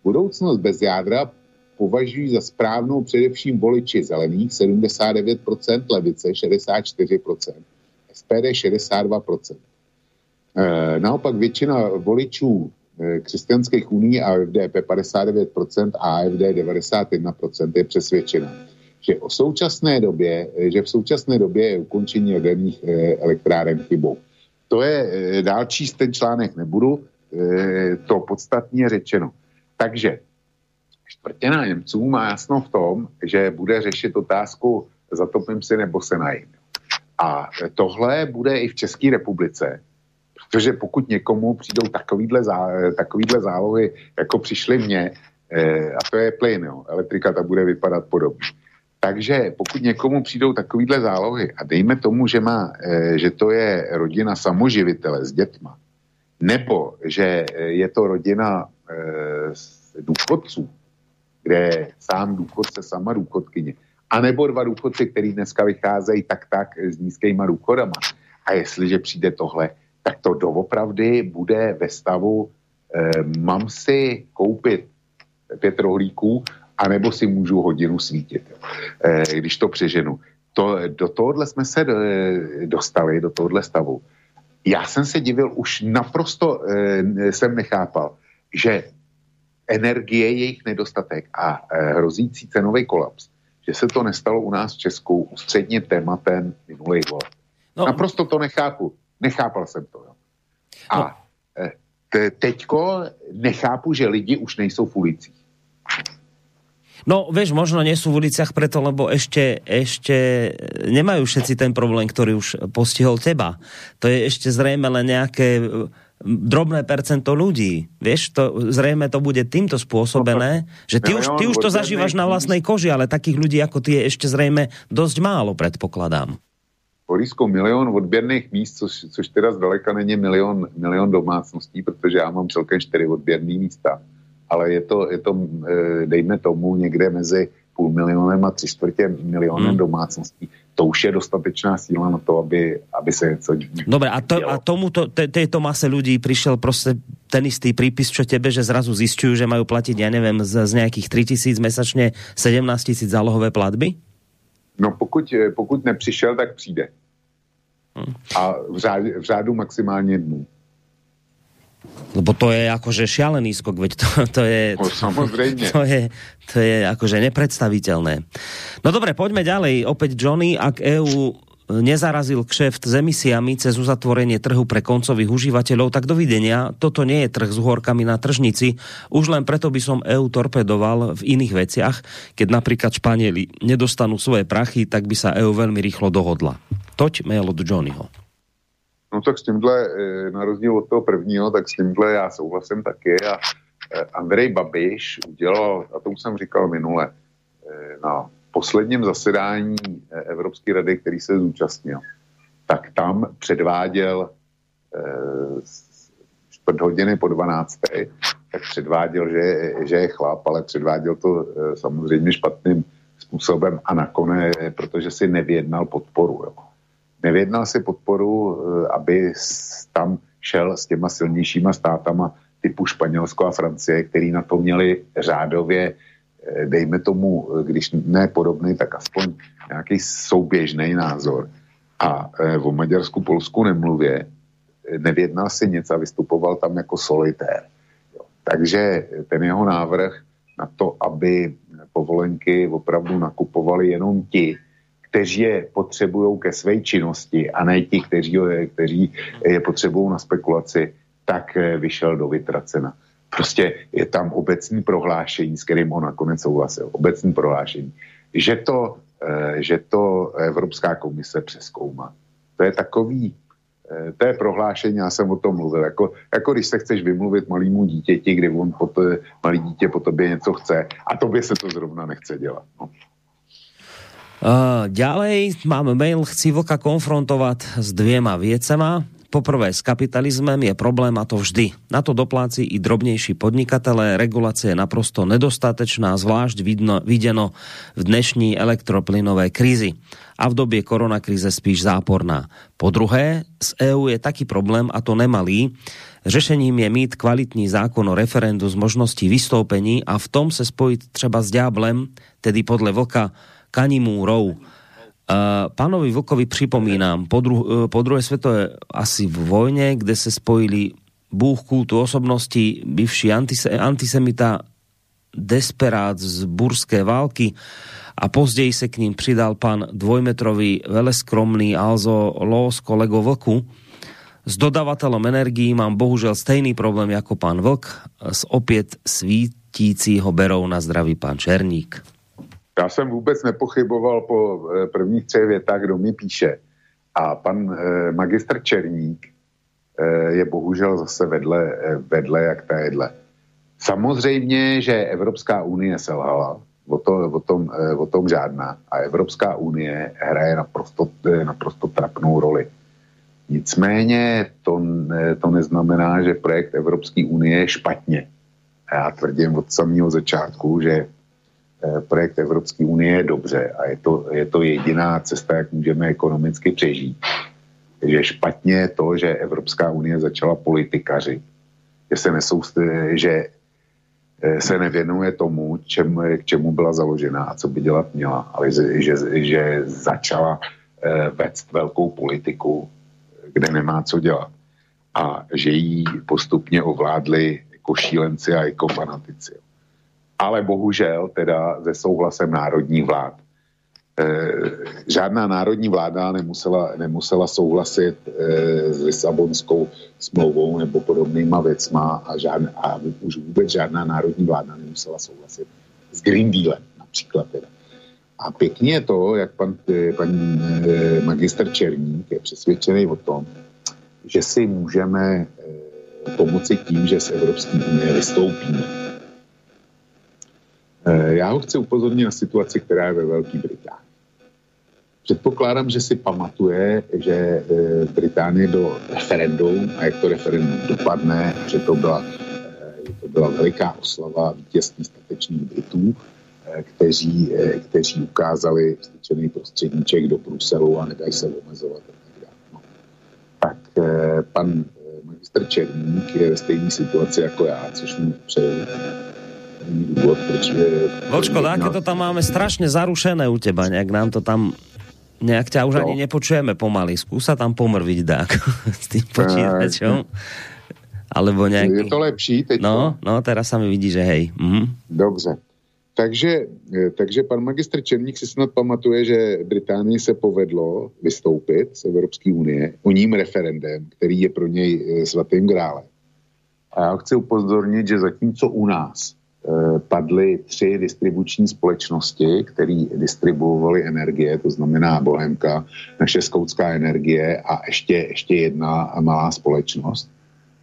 Budoucnost bez jádra považují za správnou především voliči zelených 79%, levice 64%, SPD 62%. E, naopak většina voličů e, křesťanských uní a AFD 59% a AFD 91% je přesvědčena, že o současné době, e, že v současné době je ukončení jaderných elektráren chybou. To je dál číst ten článek nebudu, to podstatně řečeno. Takže čtvrtina Němců má jasno v tom, že bude řešit otázku zatopím si nebo se najím. A tohle bude i v České republice, Protože pokud někomu přijdou takovýhle, zá, takovýhle zálohy, jako přišly mně, eh, a to je plyn, jo, elektrika ta bude vypadat podobně. Takže pokud někomu přijdou takovýhle zálohy a dejme tomu, že, má, eh, že to je rodina samoživitele s dětma, nebo že je to rodina eh, důchodců, kde sám důchodce, sama důchodkyně, anebo dva důchodci, který dneska vycházejí tak tak s nízkýma důchodama. A jestliže přijde tohle, tak to doopravdy bude ve stavu, eh, mám si koupit pět rohlíků, anebo si můžu hodinu svítit, eh, když to přeženu. To, do tohohle jsme se eh, dostali, do tohohle stavu. Já jsem se divil, už naprosto eh, jsem nechápal, že energie, jejich nedostatek a eh, hrozící cenový kolaps, že se to nestalo u nás v Česku ústředně tématem minulých voleb. No. Naprosto to nechápu. Nechápal jsem to. Jo. A no. Eh, teďko nechápu, že lidi už nejsou v ulicích. No, vieš, možno nie sú v uliciach preto, lebo ešte, ešte nemajú všetci ten problém, ktorý už postihol teba. To je ešte zrejme len nejaké drobné percento ľudí. Vieš, to, zrejme to bude týmto spôsobené, že ty už, ty už to zažívaš na vlastnej koži, ale takých ľudí ako ty je ešte zrejme dosť málo, predpokladám. Borisku, milion odběrných míst, což, což teda zdaleka není milion, milion domácností, protože já mám celkem čtyři odběrné místa. Ale je to, je to, eh, dejme tomu, někde mezi půl milionem a tři čtvrtě milionem hmm. domácností to už je dostatečná síla na to, aby, aby se něco Dobre, a, to, a tomuto, te, tejto mase ľudí prišiel prostě ten istý prípis, čo tebe, že zrazu zistujú, že majú platiť, ja neviem, z, z nejakých 3 tisíc mesačne 17 tisíc zálohové platby? No pokud, pokud nepřišel, tak přijde. Hmm. A v řádu, v řádu maximálně dnů. Lebo to je akože šialený skok, veď to, to je... No, samozrejme. [LAUGHS] To je, to je akože nepredstaviteľné. No dobre, poďme ďalej. Opäť Johnny, ak EU nezarazil kšeft s emisiami cez uzatvorenie trhu pre koncových užívateľov, tak dovidenia, toto nie je trh s uhorkami na tržnici. Už len preto by som EU torpedoval v iných veciach. Keď napríklad Španieli nedostanú svoje prachy, tak by sa EU veľmi rýchlo dohodla. Toť mail od Johnnyho. No tak s tímhle, eh, na rozdíl od toho prvního, tak s tímhle já souhlasím taky a eh, Andrej Babiš udělal, a to už jsem říkal minule, eh, na posledním zasedání Evropské rady, který se zúčastnil, tak tam předváděl čtvrt hodiny po 12. tak předváděl, že, že je chlap, ale předváděl to samozřejmě špatným způsobem a nakonec, protože si nevědnal podporu. Jo nevědnal si podporu, eh, aby tam šel s těma silnějšíma státama typu Španělsko a Francie, který na to měli řádově, eh, dejme tomu, eh, když ne podobný, tak aspoň nějaký souběžný názor. A o Maďarsku, Polsku nemluvě, nevědnal si nic a vystupoval tam jako solitér. Takže ten jeho návrh na to, aby povolenky opravdu nakupovali jenom ti, kteří je potřebují ke své činnosti a ne ti, kteří, kteří je potřebují na spekulaci, tak eh, vyšel do vytracena. Prostě je tam obecní prohlášení, s kterým on nakonec souhlasil. Obecní prohlášení, že to, eh, že to Evropská komise přeskoumá. To je takový, eh, to je prohlášení, já jsem o tom mluvil, jako, jako když se chceš vymluvit malýmu dítěti, kdy on po to, malý dítě po tobě něco chce a tobě se to zrovna nechce dělat. No. Uh, ďalej mám mail, chci vlka konfrontovať s dvěma věcema. Poprvé s kapitalizmem je problém a to vždy. Na to dopláci i drobnější podnikatelé. Regulace je naprosto nedostatečná, zvlášť vidno, videno v dnešní elektroplynové krizi. A v době koronakrize spíš záporná. Po druhé, z EU je taký problém, a to nemalý. Řešením je mít kvalitní zákon o referendu s možností vystoupení a v tom se spojit třeba s ďáblem, tedy podle vlka Kanimúrov. Uh, pánovi Vlkovi připomínám, po, dru, po druhé světové asi v vojně, kde se spojili bůh kultu osobností, bivší antise, antisemita, desperát z burské války a později se k ním přidal pan dvojmetrový veleskromný Alzo Los kolego Vlku. S dodavatelem energií mám bohužel stejný problém jako pan Vlk s opět svítícího berou na zdraví pan Černík. Já jsem vůbec nepochyboval po eh, prvních třech větách, kdo mi píše. A pan eh, magistr Černík je bohužel zase vedle, vedle jak ta jedle. Samozřejmě, že Evropská unie selhala, o, to, o, tom, o tom žádná. A Evropská unie hraje naprosto, naprosto trapnou roli. Nicméně to, to neznamená, že projekt Evropské unie je špatně. Já tvrdím od samého začátku, že eh, projekt Evropské unie je dobře a je to, je to jediná cesta, jak můžeme ekonomicky přežít. Že špatně je to, že Evropská unie začala politikaři, že se, nesoust, že eh, se nevěnuje tomu, čem, k čemu byla založena a co by dělat měla, ale že, že, že začala eh, vést velkou politiku, kde nemá co dělat. A že jí postupně ovládli jako šílenci a jako fanatici. Ale bohužel teda se souhlasem národních vlád. E, žádná národní vláda nemusela, nemusela souhlasit e, s Lisabonskou smlouvou nebo podobnýma věcma a, žádná, a už vůbec žádná národní vláda nemusela souhlasit s Green Dealem například teda. A pěkně je to, jak pan, e, paní e, magister Černík je přesvědčený o tom, že si můžeme pomoci tím, že z Evropské unie vystoupíme. Eh, já ho chci upozornit na situaci, která je ve Velké Británii. Předpokládám, že si pamatuje, že eh, v Británii bylo referendum a jak to referendum dopadne, že to byla, eh, to byla veliká oslava vítězství statečných Britů, kteří, kteří ukázali styčený prostředníček do Bruselu a nedají se omezovat. No. Tak pan Mr. Černík je ve stejné situaci jako já, což mu přeju. Důvod, proč je... Vočko, no. to tam máme strašně zarušené u teba, nějak nám to tam Nějak ťa už no. ani nepočujeme pomaly. Skúsa tam pomrviť dák [LAUGHS] s tým počítačom. Alebo nějaký... Je to lepší teď? No, no, teraz sa mi vidí, že hej. Mhm. Dobře. Takže, eh, takže pan magistr Černík si snad pamatuje, že Británii se povedlo vystoupit z Evropské unie o ním referendem, který je pro něj eh, svatým grálem. A já chci upozornit, že zatímco u nás eh, padly tři distribuční společnosti, které distribuovaly energie, to znamená Bohemka, naše skoutská energie a ještě, ještě jedna malá společnost,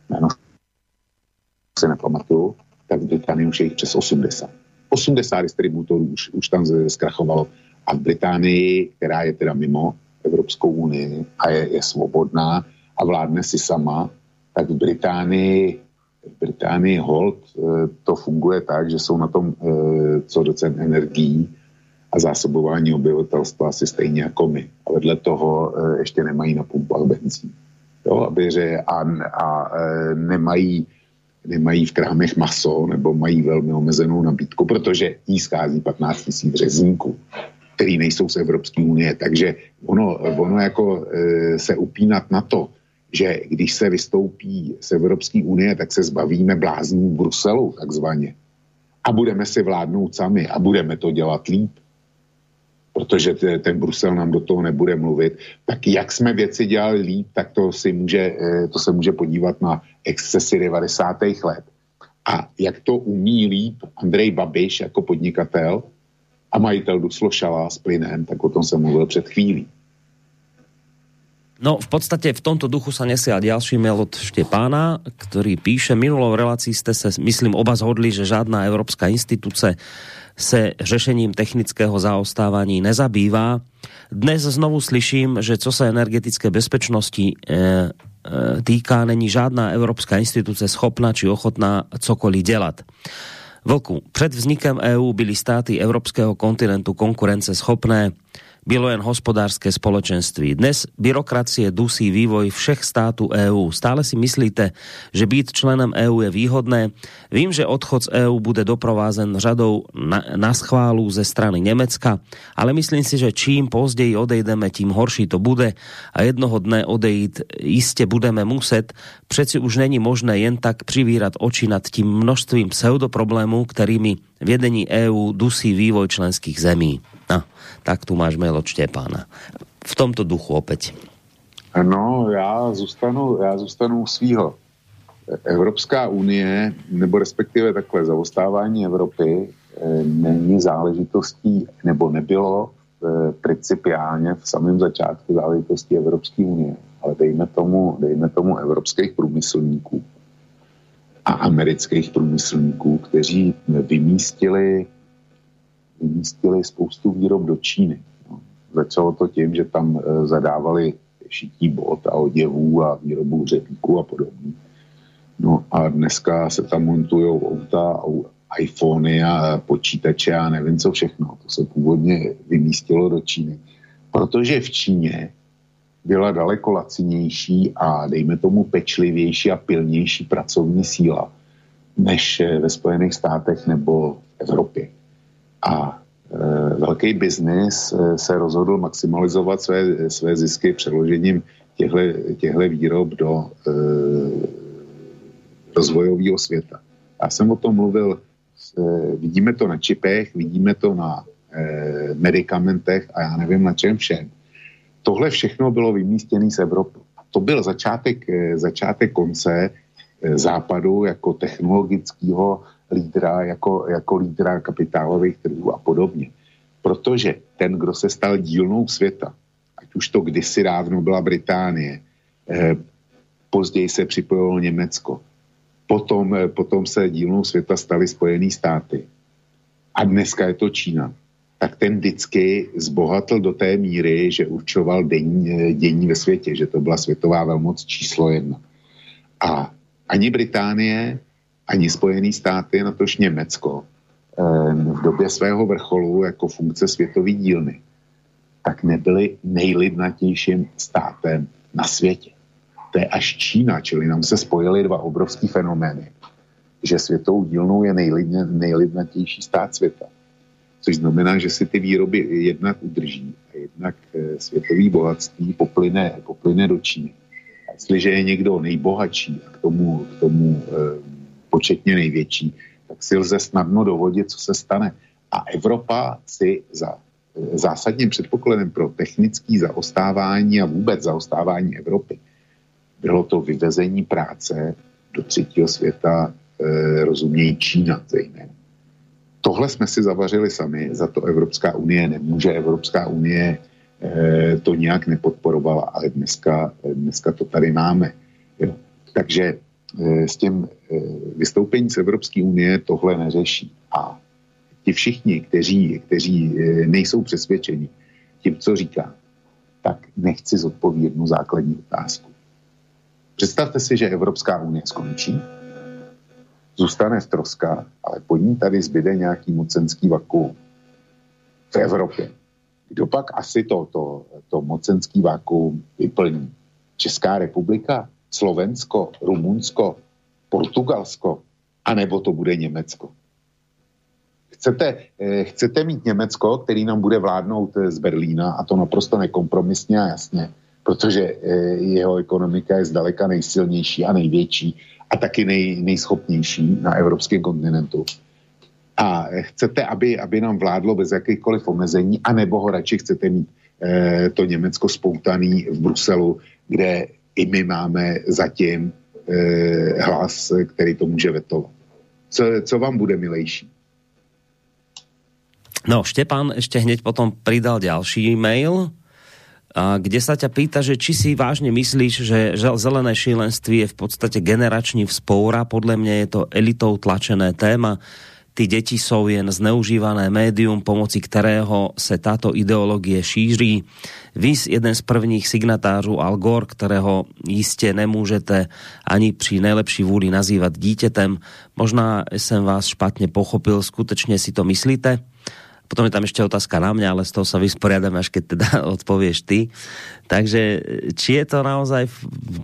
jméno se nepamatuju, tak v Británii už je jich přes 80. 80 distributorů už, už tam zkrachovalo. A v Británii, která je teda mimo Evropskou unii a je, je svobodná a vládne si sama, tak v Británii, v Británii hold eh, to funguje tak, že jsou na tom eh, co do cen energií a zásobování obyvatelstva asi stejně jako my. A vedle toho eh, ještě nemají na pumpách benzín. Jo, aby, že a, a nemají nemají v krámech maso nebo mají velmi omezenou nabídku, protože jí schází 15 tisíc řezníků, který nejsou z Evropské unie. Takže ono, ono jako se upínat na to, že když se vystoupí z Evropské unie, tak se zbavíme bláznů Bruselu takzvaně. A budeme si vládnout sami a budeme to dělat líp protože ten Brusel nám do toho nebude mluvit, tak jak jsme věci dělali líp, tak to, si může, eh, to se může podívat na excesy 90. let. A jak to umí líp Andrej Babiš jako podnikatel a majitel Duslošala s plynem, tak o tom jsem mluvil před chvílí. No v podstate v tomto duchu sa nesia ďalší mail od Štepána, ktorý píše, minulou relácii ste sa, myslím, oba zhodli, že žádná evropská instituce se řešením technického zaostávání nezabývá. Dnes znovu slyším, že co se energetické bezpečnosti e, e, týká, není žádná evropská instituce schopná či ochotná cokoliv dělat. Vlku, před vznikem EU byly státy evropského kontinentu konkurence schopné bylo jen hospodářské společenství. Dnes byrokracie dusí vývoj všech států EU. Stále si myslíte, že být členem EU je výhodné? Vím, že odchod z EU bude doprovázen řadou na, na schválu ze strany Německa, ale myslím si, že čím později odejdeme, tím horší to bude a jednoho dne odejít jistě budeme muset. Přeci už není možné jen tak přivírat oči nad tím množstvím pseudoproblémů, kterými vědení EU dusí vývoj členských zemí. Tak tu máš mail od Štěpána. V tomto duchu opět. No, já zůstanu, já zůstanu u svýho. Evropská unie, nebo respektive takhle zavostávání Evropy, eh, není záležitostí, nebo nebylo eh, principiálně v samém začátku záležitostí Evropské unie. ale dejme tomu, dejme tomu evropských průmyslníků a amerických průmyslníků, kteří vymístili, vymístili spoustu výrob do Číny. No, začalo to tím, že tam e, zadávali šití bot a oděvů a výrobu řetíku a podobně. No a dneska se tam montují auta, iPhony a počítače a nevím co všechno. To se původně vymístilo do Číny. Protože v Číně byla daleko lacinější a dejme tomu pečlivější a pilnější pracovní síla než ve Spojených státech nebo v Evropě. A e, velký biznis e, se rozhodl maximalizovat své, své zisky přeložením těchto výrob do e, rozvojového světa. Já jsem o tom mluvil, e, vidíme to na čipech, vidíme to na e, medicamentech a já nevím na čem všem tohle všechno bylo vymístěné z Evropy. To byl začátek, eh, začátek konce eh, západu jako technologického lídra, jako, jako lídra kapitálových trhů a podobně. Protože ten, kdo se stal dílnou světa, ať už to kdysi dávno byla Británie, eh, později se připojilo Německo, potom, potom se dílnou světa staly Spojené státy a dneska je to Čína tak ten vždycky zbohatl do té míry, že určoval dění, dění ve světě, že to byla světová velmoc číslo jedna. A ani Británie, ani Spojené státy, natož Německo, v době svého vrcholu jako funkce světové dílny, tak nebyly nejlidnatějším státem na světě. To je až Čína, čili nám se spojily dva obrovský fenomény, že světovou dílnou je nejlidně, nejlidnatější stát světa což znamená, že si ty výroby jednak udrží a jednak eh, světový bohatství poplyne, poplyne do Číny. A jestliže je někdo nejbohatší a k tomu, k tomu e, početně největší, tak si lze snadno dovodit, co se stane. A Evropa si za e, zásadním předpokladem pro technický zaostávání a vůbec zaostávání Evropy bylo to vyvezení práce do třetího světa, e, rozumějí Čína zejména. Tohle jsme si zavařili sami, za to Evropská unie nemůže. Evropská unie e, to nějak nepodporovala, ale dneska, dneska to tady máme. Jo. Takže s tím e, vystoupení z Evropské unie tohle neřeší. A ti všichni, kteří, kteří e, nejsou přesvědčeni tím, co říká, tak nechci zodpovědět jednu základní otázku. Představte si, že Evropská unie skončí, zůstane v troskách, ale pod ní tady zbyde nějaký mocenský vakuum v Evropě. Kdo pak asi to, to, to mocenský vakuum vyplní? Česká republika, Slovensko, Rumunsko, Portugalsko, anebo to bude Německo? Chcete, eh, chcete mít Německo, který nám bude vládnout eh, z Berlína a to naprosto nekompromisně a jasně, protože eh, jeho ekonomika je zdaleka nejsilnější a největší a taky nej, nejschopnější na evropském kontinentu. A chcete, aby, aby nám vládlo bez jakýchkoliv omezení, anebo ho radši chcete mít to Německo spoutaný v Bruselu, kde i my máme zatím eh, hlas, který to může vetovat. Co, co vám bude milejší? No, Štepan ešte hneď potom pridal ďalší e-mail, kde sa ťa pýta, že či si vážne myslíš, že zelené šílenství je v podstate generační vzpoura. Podle mňa je to elitou tlačené téma. Ty deti jsou jen zneužívané médium, pomocí kterého se táto ideologie šíří. Vy, jeden z prvních signatářů Al Gore, kterého jistě nemůžete ani při nejlepší vůli nazývat dítětem. Možná jsem vás špatně pochopil, skutečně si to myslíte? Potom je tam ešte otázka na mňa, ale z toho sa vysporiadame, až keď teda [LAUGHS] odpovieš ty. Takže či je to naozaj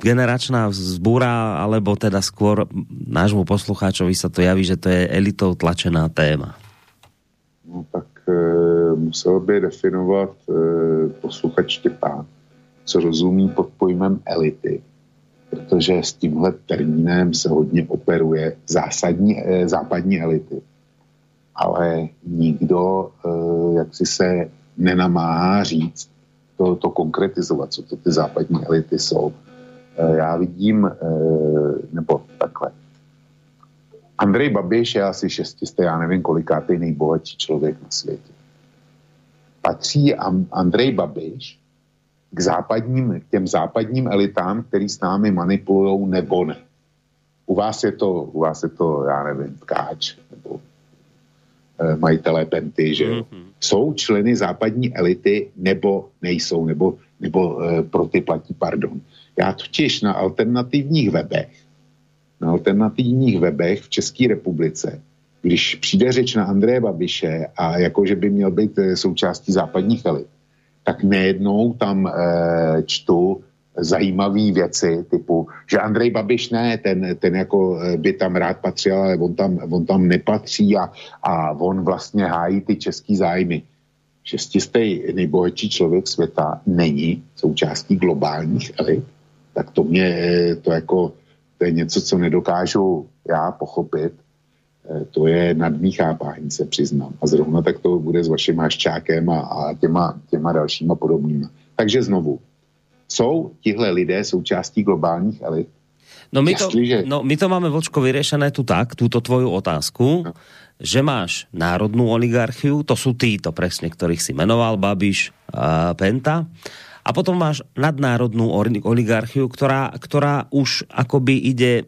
generačná vzbúra, alebo teda skôr nášmu poslucháčovi sa to javí, že to je elitou tlačená téma? No tak e, musel by definovat e, posluchač Štěpán, co rozumí pod pojmem elity, protože s tímhle termínem se hodně operuje zásadní, e, západní elity ale nikdo eh, jak si se nenamáhá říct, to, to konkretizovat, co to ty západní elity jsou. Eh, já vidím, eh, nebo takhle, Andrej Babiš je asi šestisté, já nevím kolikátý nejbohatší člověk na světě. Patří Andrej Babiš k západním, k těm západním elitám, který s námi manipulují, nebo ne. U vás je to, u vás je to, já nevím, tkáč, nebo majitelé Penty, že Mm-hmm. Jsou členy západní elity, nebo nejsou, nebo, nebo e, pro ty platí pardon. Já totiž na alternativních webech, na alternativních webech v České republice, když přijde řeč na Andreje Babiše a jako, že by měl být e, součástí západních elit, tak nejednou tam e, čtu zajímavé věci, typu, že Andrej Babiš ne, ten, ten jako eh, by tam rád patřil, ale on tam, on tam nepatří a, a on vlastně hájí ty český zájmy. Šestistý nejbohatší člověk světa není součástí globálních elit, tak to mě, eh, to jako, to je něco, co nedokážu já pochopit. Eh, to je nadmý chápání, se přiznám. A zrovna tak to bude s vaším haščákem a, a těma, těma dalšíma podobnýma. Takže znovu, jsou tihle lidé součástí globálních elit? No my, to, no my to máme, Vočko, vyriešené tu tak, túto tvoju otázku, no. že máš národnú oligarchiu, to sú títo presne, ktorých si menoval, Babiš a Penta, a potom máš nadnárodnú oligarchiu, ktorá, ktorá už akoby ide,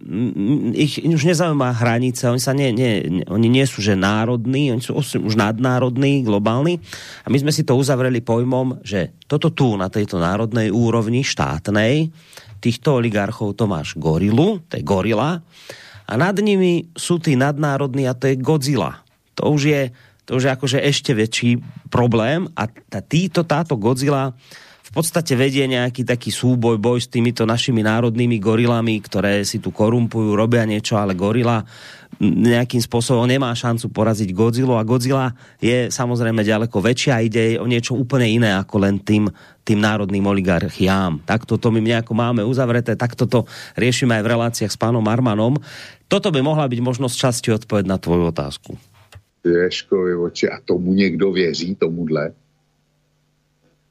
ich už nezaujíma hranice, oni sa nie, nie, oni nie sú že národní, oni sú už nadnárodní, globálni. A my sme si to uzavreli pojmom, že toto tu na tejto národnej úrovni štátnej, týchto oligarchov to máš gorilu, to je gorila, a nad nimi sú tí nadnárodní a to je Godzilla. To už je, to už je akože ešte väčší problém a tá, títo, táto Godzilla podstate vedie nejaký taký súboj, boj s týmito našimi národnými gorilami, ktoré si tu korumpujú, robia niečo, ale gorila nejakým spôsobom nemá šancu poraziť Godzilla a Godzilla je samozrejme ďaleko väčšia a ide o niečo úplne iné ako len tým, tým národným oligarchiám. Takto to my nejako máme uzavreté, takto to riešime aj v reláciách s pánom Armanom. Toto by mohla byť možnosť časti odpoveď na tvoju otázku. Ješkovi oči, a tomu někdo věří, tomuhle?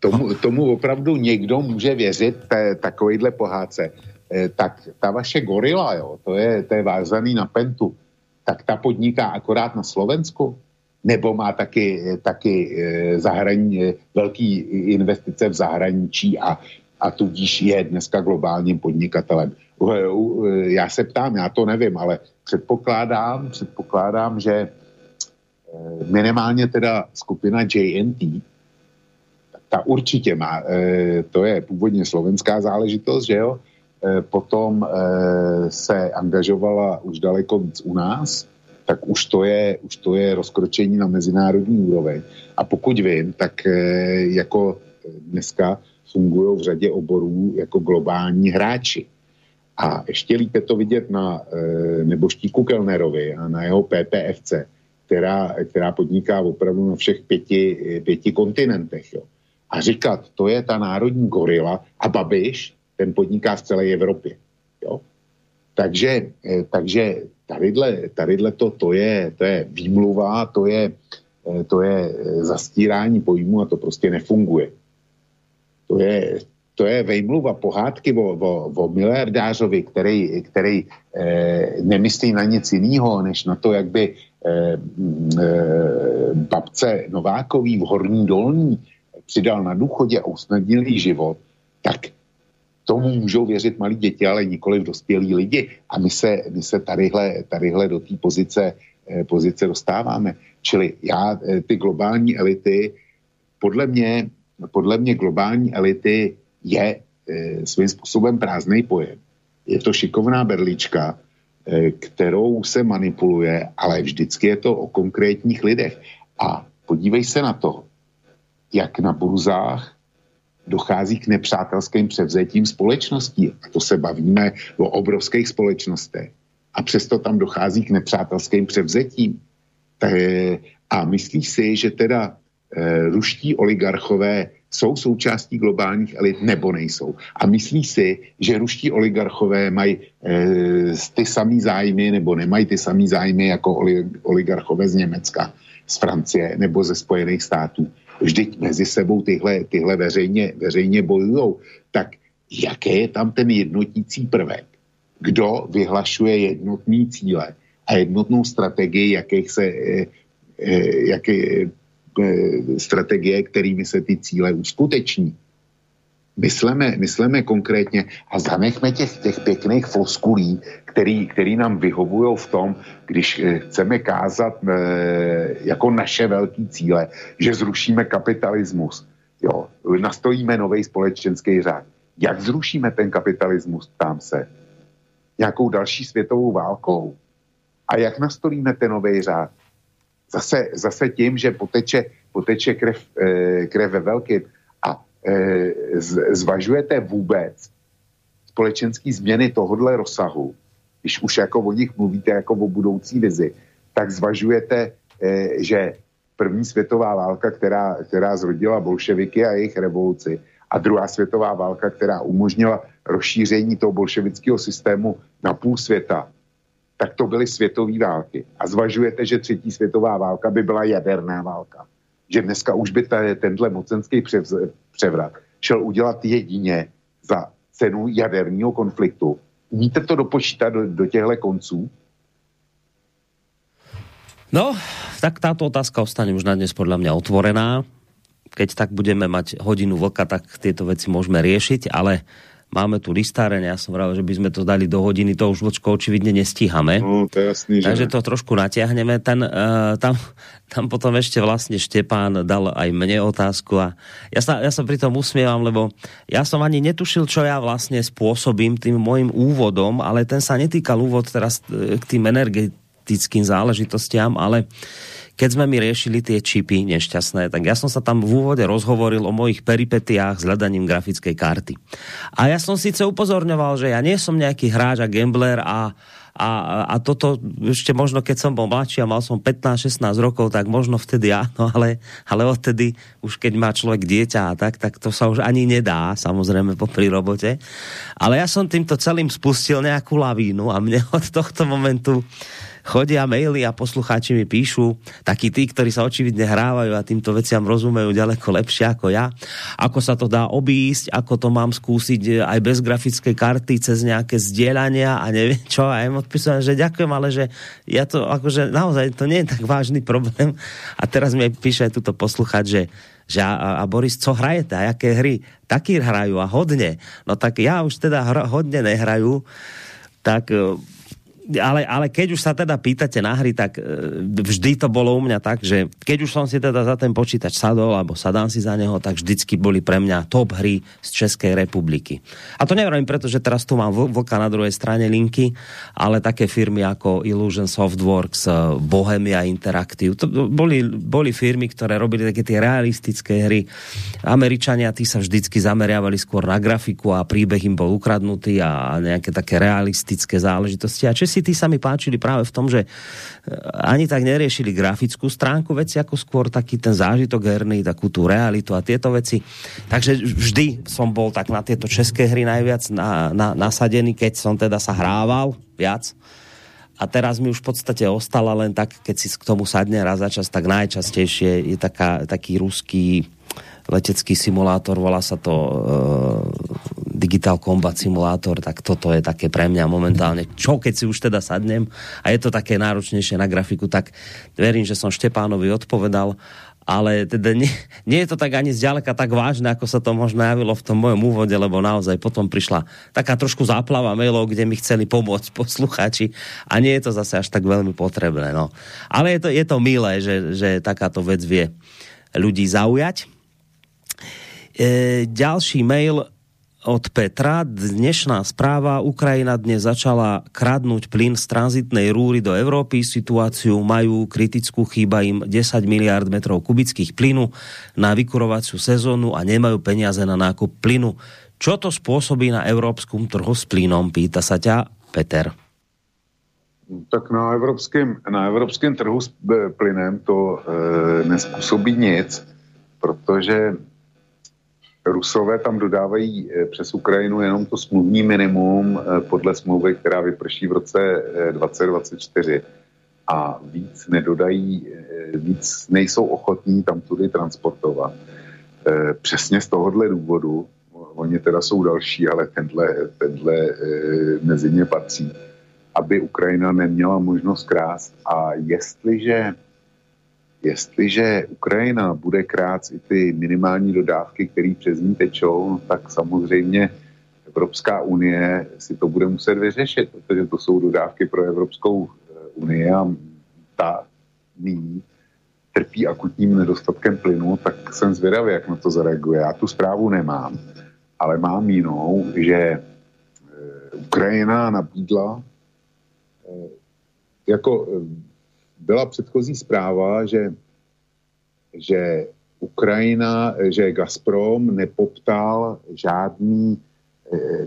Tomu, tomu opravdu někdo může věřit té, takovýhle pohádce, eh, tak ta vaše gorila, jo, to je, to je vázaný na pentu, tak ta podniká akorát na Slovensku, nebo má taky, taky eh, zahrani, eh, velký investice v zahraničí a, a tudíž je dneska globálním podnikatelem. Já se ptám, já to nevím, ale předpokládám, předpokládám, že minimálně teda skupina JNT, ta určitě má, e, to je původně slovenská záležitost, že jo, e, potom e, se angažovala už daleko víc u nás, tak už to je, už to je rozkročení na mezinárodní úroveň. A pokud vím, tak jako dneska fungují v řadě oborů jako globální hráči. A ještě lípe to vidět na neboštíku Kellnerovi a na jeho PPFC, která, která podniká opravdu na všech pěti, pěti kontinentech. Jo a říkat, to je ta národní gorila a Babiš, ten podniká v celé Evropě. Jo? Takže, eh, takže tadyhle, tadyhle to, to, je, to je výmluva, to je, eh, to je eh, zastírání pojmu a to prostě nefunguje. To je, to je vejmluva pohádky o, o, o miliardářovi, který, který eh, nemyslí na nic jiného, než na to, jak by eh, eh, babce Novákový v Horní dolní přidal na důchodě a usnadnil jí život, tak tomu můžou věřit malí děti, ale nikoli v dospělí lidi. A my se, my se tadyhle, tadyhle do té pozice, eh, pozice dostáváme. Čili já, eh, ty globální elity, podle mě, podle mě globální elity je e, svým způsobem prázdný pojem. Je to šikovná berlička, kterou se manipuluje, ale vždycky je to o konkrétních lidech. A podívej se na to, jak na burzách dochází k nepřátelským převzetím společností. A to se bavíme o obrovských společnostech. A přesto tam dochází k nepřátelským převzetím. A myslíš si, že teda e, ruští oligarchové jsou součástí globálních elit nebo nejsou. A myslí si, že ruští oligarchové mají e, ty samý zájmy nebo nemají ty samý zájmy jako oligarchové z Německa, z Francie nebo ze Spojených států. Vždyť mezi sebou tyhle, tyhle veřejně, veřejně bojují. Tak jaké je tam ten jednotící prvek? Kdo vyhlašuje jednotný cíle a jednotnou strategii, jakých se, eh, eh, jaké eh, strategie, kterými se ty cíle uskuteční? Mysleme, mysleme konkrétně a zanechme těch, těch pěkných floskulí, který, který nám vyhovují v tom, když eh, chceme kázat e, jako naše velký cíle, že zrušíme kapitalismus, jo, nastojíme nový společenský řád. Jak zrušíme ten kapitalismus, ptám se. Nějakou další světovou válkou? A jak nastolíme ten nový řád? Zase, zase tím, že poteče, poteče krev, e, krev ve velkým a zvažujete vůbec společenské změny tohohle rozsahu, když už jako o nich mluvíte jako o budoucí vizi, tak zvažujete, e, že první světová válka, která, která zrodila bolševiky a jejich revoluci, a druhá světová válka, která umožnila rozšíření toho bolševického systému na půl světa, tak to byly světové války. A zvažujete, že třetí světová válka by byla jaderná válka. Že dneska už by ta, tenhle mocenský převrat šel udělat jedině za cenu jaderního konfliktu. Umíte to dopočítat do, do těchto konců? No, tak táto otázka ostane už na dnes podľa mňa otvorená. Keď tak budeme mať hodinu vlka, tak tieto veci môžeme riešiť, ale máme tu listáreň, ja som vravil, že by sme to dali do hodiny, to už vlčko očividne nestíhame. No, to je jasný, že Takže to trošku natiahneme. Ten, uh, tam, tam potom ešte vlastne Štepán dal aj mne otázku a ja sa, ja sa pri tom usmievam, lebo ja som ani netušil, čo ja vlastne spôsobím tým môjim úvodom, ale ten sa netýkal úvod teraz e, k tým energetickým záležitostiam, ale uh, keď sme mi riešili tie čipy nešťastné, tak ja som sa tam v úvode rozhovoril o mojich peripetiách s hľadaním grafickej karty. A ja som síce upozorňoval, že ja nie som nejaký hráč a gambler a a, a toto ešte možno, keď som bol mladší a mal som 15-16 rokov, tak možno vtedy áno, [LAUGHS] ale, ale odtedy už keď má človek dieťa a tak, tak to sa už ani nedá, samozrejme po pri robote. Ale ja som týmto celým spustil nejakú lavínu a mne [LAUGHS] od tohto momentu chodia maily a poslucháči mi píšu, takí tí, ktorí sa očividne hrávajú a týmto veciam rozumejú ďaleko lepšie ako ja, ako sa to dá obísť, ako to mám skúsiť eh, aj bez grafickej karty, cez nejaké zdieľania a neviem čo. A im odpisujem, že ďakujem, ale že ja to akože naozaj to nie je tak vážny problém. A teraz mi píše aj túto posluchať, že že a, a Boris, co hrajete a jaké hry? Taky hrajú a hodně. No tak já už teda hra, hodně nehraju, tak eh, ale, ale keď už sa teda pýtate na hry, tak e, vždy to bolo u mňa tak, že keď už som si teda za ten počítač sadol, alebo sadám si za neho, tak vždycky boli pre mňa top hry z Českej republiky. A to nevrajím, pretože teraz tu mám vlka na druhej strane linky, ale také firmy ako Illusion Softworks, e, Bohemia Interactive, to boli, boli firmy, ktoré robili také tie realistické hry. Američania, tí sa vždycky zameriavali skôr na grafiku a príbeh im bol ukradnutý a nejaké také realistické záležitosti. A Česi si tí sa mi páčili práve v tom, že eh, ani tak neriešili grafickú stránku veci, ako skôr taký ten zážitok herný, takú tú realitu a tieto veci. Takže vždy som bol tak na tieto české hry najviac na, na, nasadený, keď som teda sa hrával viac. A teraz mi už v podstate ostala len tak, keď si k tomu sadne raz za čas, tak najčastejšie je taká, taký ruský letecký simulátor, volá sa to uh, Digital Combat Simulator, tak toto je také pre mňa momentálne, čo keď si už teda sadnem a je to také náročnejšie na grafiku, tak verím, že som Štepánovi odpovedal, ale teda nie, nie je to tak ani zďaleka tak vážne, ako sa to možno javilo v tom mojom úvode, lebo naozaj potom prišla taká trošku záplava mailov, kde mi chceli pomôcť [LAUGHS] posluchači a nie je to zase až tak veľmi potrebné. No. Ale je to, je to milé, že, že takáto vec vie ľudí zaujať. E, ďalší mail od Petra. Dnešná správa. Ukrajina dnes začala kradnúť plyn z tranzitnej rúry do Európy. Situáciu majú kritickú, chýba im 10 miliard metrov kubických plynu na vykurovaciu sezónu a nemajú peniaze na nákup plynu. Čo to spôsobí na európskom trhu s plynom? Pýta sa ťa Peter. Tak na evropském, na evropském trhu s plynem to e, nespůsobí nic, protože Rusové tam dodávají eh, přes Ukrajinu jenom to smluvní minimum eh, podle smlouvy, která vyprší v roce 2024 eh, a víc nedodají, víc nejsou ochotní tam tudy transportovat. Přesně z tohohle důvodu, oni teda jsou další, ale tenhle, tenhle mezi ně patří, aby Ukrajina neměla možnost krást a jestliže jestliže Ukrajina bude krát i ty minimální dodávky, které přes ní tečou, no, tak samozřejmě Evropská unie si to bude muset vyřešit, protože to jsou dodávky pro Evropskou eh, unii a ta nyní trpí akutním nedostatkem plynu, tak jsem zvědavý, jak na to zareaguje. Já tu zprávu nemám, ale mám jinou, že eh, Ukrajina nabídla eh, jako byla předchozí zpráva, že, že Ukrajina, že Gazprom nepoptal žádný, eh,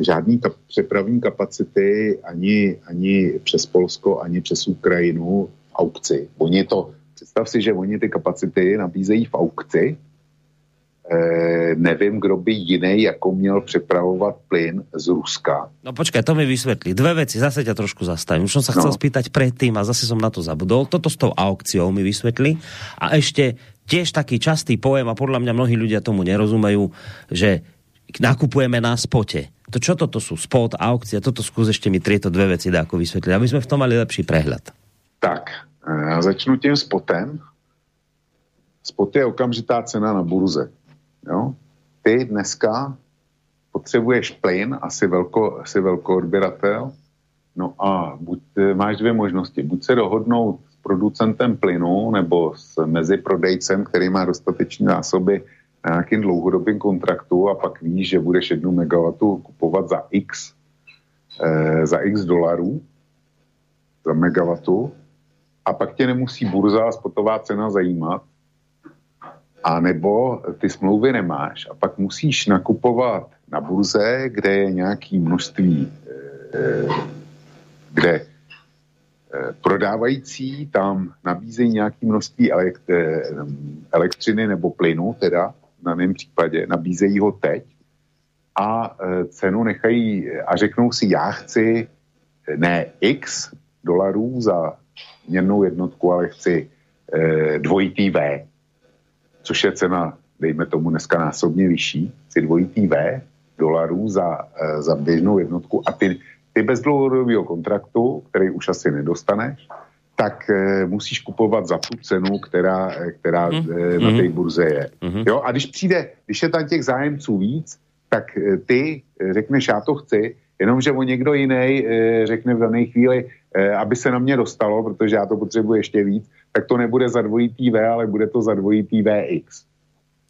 žádný kap, přepravní kapacity ani, ani přes Polsko, ani přes Ukrajinu v aukci. Oni to, představ si, že oni ty kapacity nabízejí v aukci, e, nevím, kdo by jiný jako měl přepravovat plyn z Ruska. No počkej, to mi vysvětlí. Dve věci, zase tě trošku zastavím. Už jsem se chcel no. spýtať predtým a zase jsem na to zabudol. Toto s tou aukciou mi vysvětlí. A ještě tiež taký častý pojem a podľa mňa mnohí ľudia tomu nerozumejú, že nakupujeme na spote. To čo toto sú? Spot, aukcia, toto skús ešte mi tieto dve veci dá ako vysvetliť, aby sme v tom mali lepší prehľad. Tak, já začnu tím spotem. Spot je okamžitá cena na burze. Jo? Ty dneska potřebuješ plyn, asi, velko, asi velkoodběratel, no a buď, máš dvě možnosti. Buď se dohodnout s producentem plynu nebo s meziprodejcem, který má dostatečné zásoby na nějakým dlouhodobým kontraktu a pak víš, že budeš jednu megawatu kupovat za x, eh, za x dolarů za megawatu a pak tě nemusí burza a spotová cena zajímat, a nebo ty smlouvy nemáš a pak musíš nakupovat na burze, kde je nějaký množství, eh, kde eh, prodávající tam nabízejí nějaké množství eh, elektřiny nebo plynu, teda v daném případě, nabízejí ho teď a cenu nechají a řeknou si, já chci ne x dolarů za měrnou jednotku, ale chci dvojitý V což je cena, dejme tomu dneska násobně vyšší, si dvojitý V dolarů za, eh, za běžnou jednotku a ty, ty bez dlouhodobého kontraktu, který už asi nedostaneš, tak e, musíš kupovat za tu cenu, která, eh, která mm. e, na té mhm. burze je. Mm. Jo, a když přijde, když je tam těch zájemců víc, tak e, ty řekneš, já to chci, jenomže o někdo jiný e, řekne v dané chvíli, aby se na mě dostalo, protože já to potřebuji ještě víc, tak to nebude za dvojitý V, ale bude to za dvojitý VX.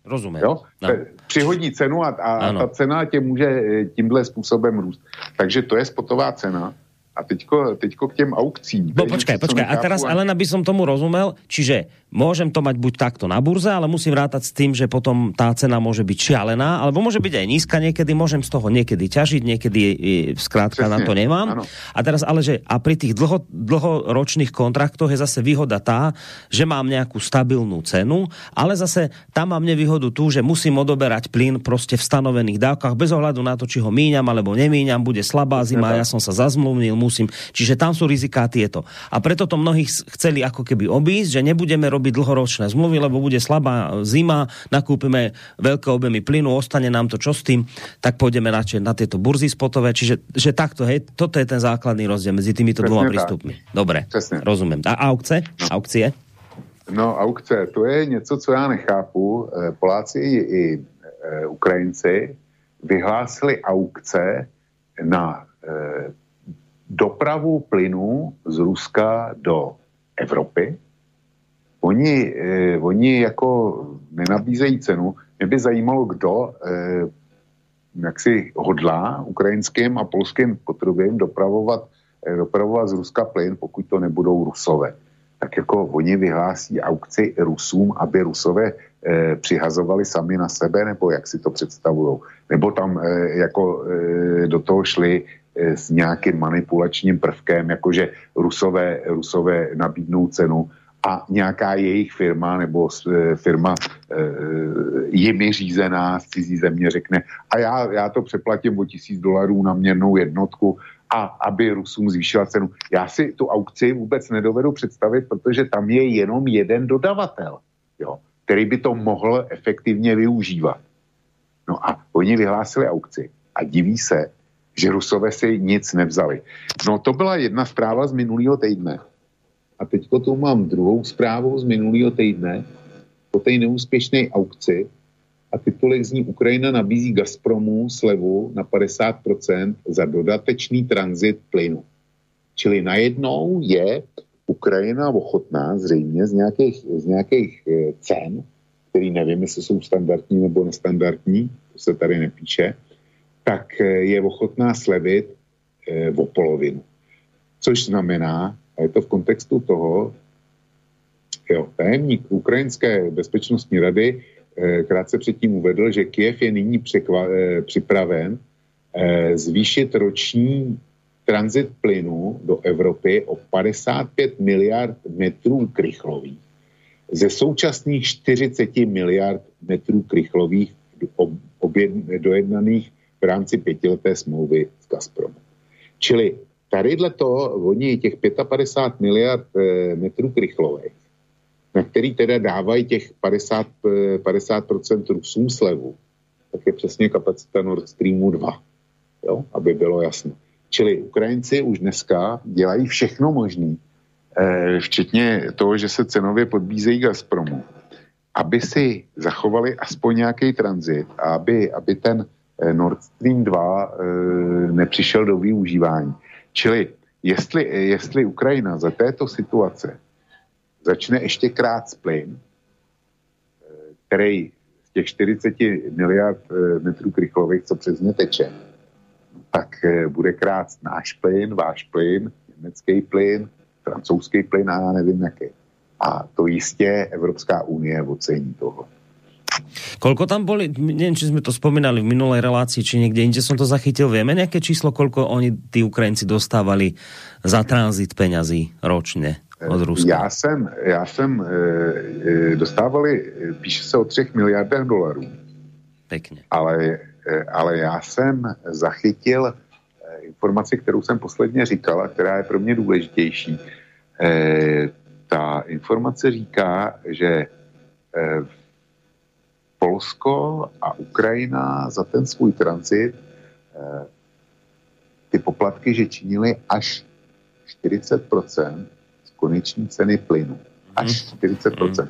Rozumím. Jo? No. Přihodí cenu a, a ta cena tě může eh, tímhle způsobem růst. Takže to je spotová cena a teďko, teďko k těm aukcím. No počkaj, počkaj. A teraz. Elena, by som tomu rozumel, čiže môžem to mať buď takto na burze, ale musím rátať s tým, že potom tá cena môže byť šialená, alebo môže byť aj nízka niekedy, môžem z toho niekedy ťažiť, niekedy zkrátka na to nemám. Ano. A teraz ale, že a pri tých dlho, dlhoročných kontraktoch je zase výhoda tá, že mám nejakú stabilnú cenu, ale zase tam mám nevýhodu tu, že musím odoberať plyn prostě v stanovených dávkach, bez ohľadu na to, či ho míňam alebo nemíňam, bude slabá zima, ja som sa zazmluvnil, musím. Čiže tam sú riziká tieto. A preto to mnohých chceli ako keby obísť, že nebudeme robiť dlhoročné zmluvy, lebo bude slabá zima, nakúpime veľké objemy plynu, ostane nám to čo s tým, tak pôjdeme radšej na tieto burzy spotové. Čiže že takto, hej, toto je ten základný rozdiel mezi týmito dvoma prístupmi. Dobre, Přesně. rozumím. A aukce? No. Aukcie? No, aukce, to je něco, co já nechápu. Eh, Poláci i, i e, Ukrajinci vyhlásili aukce na e, dopravu plynu z Ruska do Evropy. Oni, eh, oni jako nenabízejí cenu. Mě by zajímalo, kdo eh, jak si hodlá ukrajinským a polským potrubím dopravovat, eh, dopravovat z Ruska plyn, pokud to nebudou Rusové. Tak jako oni vyhlásí aukci Rusům, aby Rusové eh, přihazovali sami na sebe, nebo jak si to představují. Nebo tam eh, jako eh, do toho šli Eh, s nějakým manipulačním prvkem, jakože Rusové, Rusové nabídnou cenu a nějaká jejich firma nebo eh, firma e, jimi řízená z cizí země řekne a já, já to přeplatím o tisíc dolarů na měrnou jednotku a aby Rusům zvýšila cenu. Já si tu aukci vůbec nedovedu představit, protože tam je jenom jeden dodavatel, jo, který by to mohl efektivně využívat. No a oni vyhlásili aukci a diví se, že Rusové si nic nevzali. No to byla jedna zpráva z minulého týdne. A teďko tu mám druhou zprávu z minulého týdne, po té neúspěšné aukci a titulek zní Ukrajina nabízí Gazpromu slevu na 50% za dodatečný tranzit plynu. Čili najednou je Ukrajina ochotná zřejmě z nějakých, z nějakých eh, cen, který nevím, jestli jsou standardní nebo nestandardní, to se tady nepíše, tak eh, je ochotná slevit eh, o polovinu. Což znamená, a je to v kontextu toho, jo, tajemník Ukrajinské bezpečnostní rady eh, krátce předtím uvedl, že Kiev je nyní překva, eh, připraven eh, zvýšit roční tranzit plynu do Evropy o 55 miliard metrů krychlových ze současných 40 miliard metrů krychlových dojednaných v rámci pětileté smlouvy s Gazpromem. Čili Tadyhle to, oni těch 55 miliard e, metrů krychlových, na který teda dávají těch 50, e, 50% Rusům slevu, tak je přesně kapacita Nord Streamu 2, jo? aby bylo jasno. Čili Ukrajinci už dneska dělají všechno možné, e, včetně toho, že se cenově podbízejí Gazpromu, aby si zachovali aspoň nějaký tranzit a aby, aby ten Nord Stream 2 e, nepřišel do využívání. Čili jestli, jestli Ukrajina za této situace začne ještě krát plyn, který z těch 40 miliard eh, metrů krychlových, co přes ně teče, tak eh, bude krát náš plyn, váš plyn, německý plyn, francouzský plyn a já nevím jaký. A to jistě Evropská unie ocení toho. Koľko tam boli, neviem, či sme to spomínali v minulej relácii, či niekde inde som to zachytil, vieme nejaké číslo, koľko oni, tí Ukrajinci, dostávali za tranzit peňazí ročně od Ruska? Já jsem, já jsem e, e, dostávali, píše se o třech miliardách dolarů. Pěkně. Ale, e, ale já jsem zachytil informaci, kterou jsem posledně říkal a která je pro mě důležitější. E, ta informace říká, že e, Polsko a Ukrajina za ten svůj transit eh, ty poplatky, že činily až 40% z koneční ceny plynu. Až 40%. Mhm.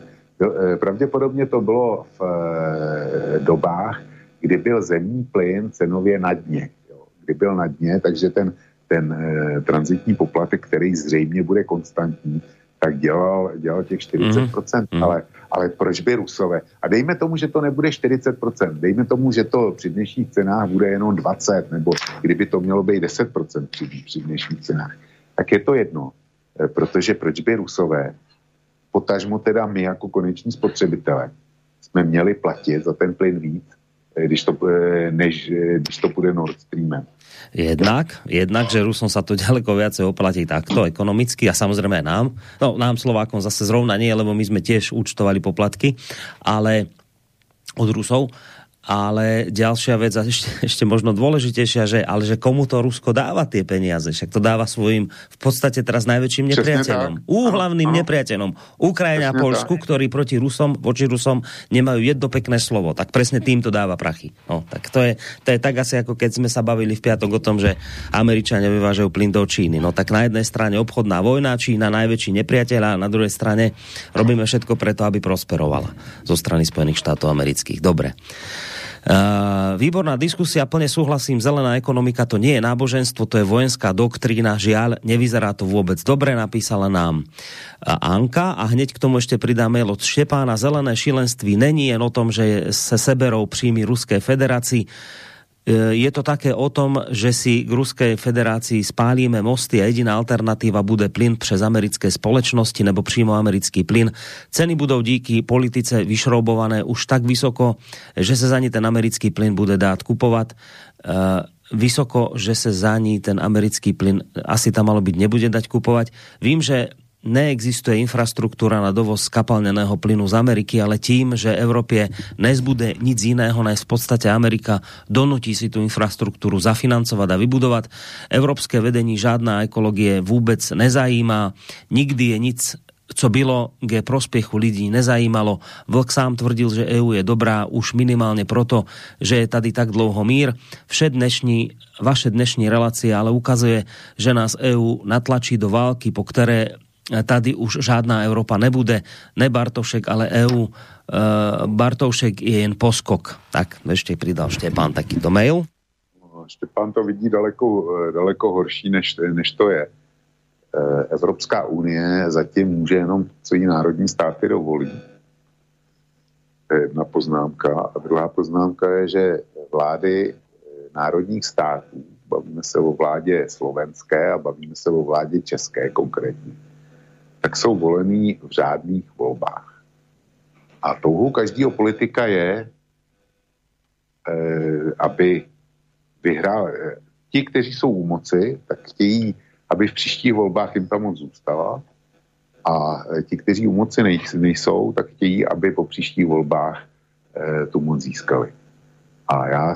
Eh, pravděpodobně to bylo v eh, dobách, kdy byl zemní plyn cenově na dně. Kdy byl na dně, takže ten, ten transitní poplatek, který zřejmě bude konstantní, tak dělal, dělal těch 40%, mm. ale, ale proč by Rusové? A dejme tomu, že to nebude 40%, dejme tomu, že to při dnešních cenách bude jenom 20, nebo kdyby to mělo být 10% při, při dnešních cenách, tak je to jedno, eh, protože proč by Rusové, potažmo teda my jako koneční spotřebitelé, jsme měli platit za ten plyn víc, když to, eh, než když to bude Nord Streamem. Jednak, jednak, že Rusom sa to ďaleko viacej oplatí takto ekonomicky a samozrejme nám. No, nám Slovákom zase zrovna nie, lebo my sme tiež účtovali poplatky, ale od Rusov ale ďalšia vec, a ešte, [LAUGHS] ešte možno dôležitejšia, že, ale že komu to Rusko dáva tie peniaze? Však to dáva svojim v podstate teraz najväčším nepriateľom. Úhlavným nepriateľom. Ukrajina a Polsku, tak. ktorí proti Rusom, voči Rusom nemajú jedno pekné slovo. Tak presne tým to dáva prachy. No, tak to je, to je tak asi ako keď sme sa bavili v piatok o tom, že Američania vyvážajú plyn do Číny. No tak na jednej strane obchodná vojna, Čína najväčší nepriateľ a na druhej strane robíme všetko preto, aby prosperovala zo strany Spojených štátov amerických. Dobre. Uh, výborná diskusia, plne súhlasím, zelená ekonomika to nie je náboženstvo, to je vojenská doktrína, žiaľ, nevyzerá to vôbec dobre, napísala nám Anka. A hneď k tomu ešte pridá mail od Štepána, zelené šilenství není jen o tom, že se seberou příjmy Ruské federaci, Eh, je to také o tom, že si k Ruskej federácii spálíme mosty a jediná alternatíva bude plyn přes americké společnosti nebo přímo americký plyn. Ceny budou díky politice vyšroubované už tak vysoko, že se za ní ten americký plyn bude dát kupovat uh, vysoko, že se za ní ten americký plyn asi tam malo byť nebude dať kupovať. Vím, že neexistuje infrastruktúra na dovoz kapalneného plynu z Ameriky, ale tím, že Evropě nezbude nic jiného, než v podstatě Amerika donutí si tu infrastruktúru zafinancovat a vybudovat. Evropské vedení žádná ekologie vůbec nezajímá, nikdy je nic co bylo k prospěchu lidí nezajímalo. Vlk sám tvrdil, že EU je dobrá už minimálně proto, že je tady tak dlouho mír. Vše dnešní, vaše dnešní relace ale ukazuje, že nás EU natlačí do války, po které tady už žádná Európa nebude, ne Bartošek, ale EU. Bartošek je jen poskok. Tak, ešte pridal Štěpán takýto mail. No, Štěpán to vidí daleko, daleko horší, než, než to je. Evropská unie zatím může jenom, co jí národní státy dovolí. To je jedna poznámka. A druhá poznámka je, že vlády národních států, bavíme se o vládě slovenské a bavíme se o vládě české konkrétně, tak jsou volený v řádných volbách. A touhou každého politika je, eh, aby vyhrál. Eh, ti, kteří jsou u moci, tak chtějí, aby v příštích volbách jim ta moc zůstala. A eh, ti, kteří u moci nejsou, tak chtějí, aby po příštích volbách tu moc získali. A já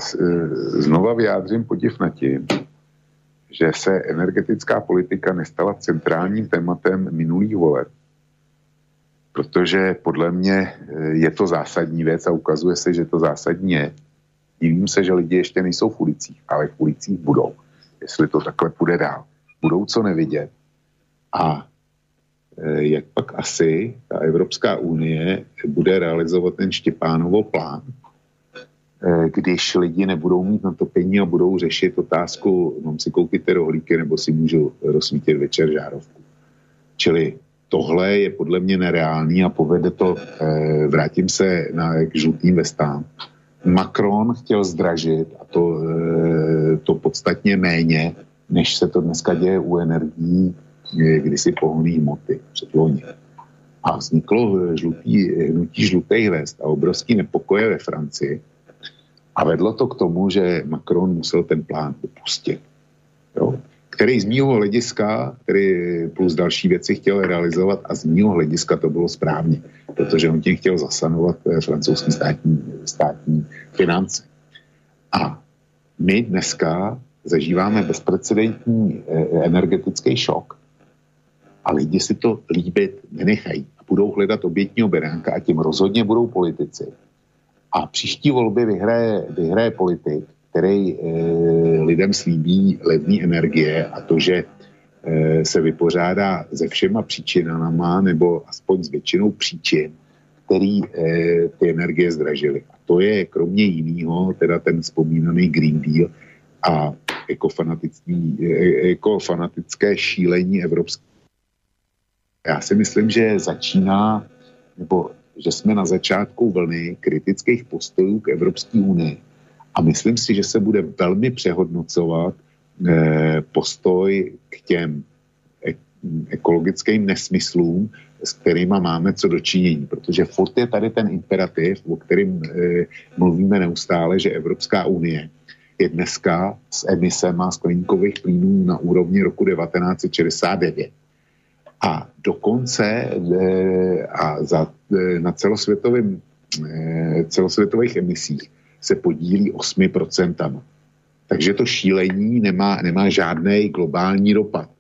znova vyjádřím podiv na tím, že se energetická politika nestala centrálním tématem minulých voleb. Protože podle mě eh, je to zásadní věc a ukazuje se, že to zásadní je. Divím se, že lidi ještě nejsou v ulicích, ale v ulicích budou. Jestli to takhle půjde dál. Budou co nevidět. A eh, jak pak asi ta Evropská unie bude realizovat ten Štěpánovo plán, když lidi nebudou mít na topení a budou řešit otázku, mám si koupit ty rohlíky nebo si můžu rozsvítit večer žárovku. Čili tohle je podle mě nereálný a povede to, eh, vrátím se na k žlutým vestám. Macron chtěl zdražit a to, eh, to podstatně méně, než se to dneska děje u energií, kdysi pohonný hmoty předloni. A vzniklo žlutý, hnutí žlutých vest a obrovský nepokoje ve Francii, a vedlo to k tomu, že Macron musel ten plán opustit. Jo? Který z mýho hlediska, který plus další věci chtěl realizovat a z mýho hlediska to bylo správně, protože on tím chtěl zasanovat eh, francouzský státní, státní finance. A my dneska zažíváme bezprecedentní eh, energetický šok a lidi si to líbit nenechají a budou hledat obětního beránka a tím rozhodně budou politici, a příští volby vyhraje, vyhraje politik, který e, lidem slíbí levné energie a to, že e, se vypořádá se všema příčinama nebo aspoň s většinou příčin, který e, ty energie zdražily. A to je kromě jiného teda ten vzpomínaný Green Deal a ekofanatické šílení evropské. Já si myslím, že začíná, nebo že jsme na začátku vlny kritických postojů k Evropské unii. A myslím si, že se bude velmi přehodnocovat eh, postoj k těm ekologickým nesmyslům, s kterými máme co dočinění. Protože furt je tady ten imperativ, o kterým e, mluvíme neustále, že Evropská unie je dneska s emisema skleníkových plynů na úrovni roku 1969. A dokonce e, a za, e, na celosvětovém, e, celosvětových emisích se podílí 8%. Takže to šílení nemá, nemá žádný globální dopad.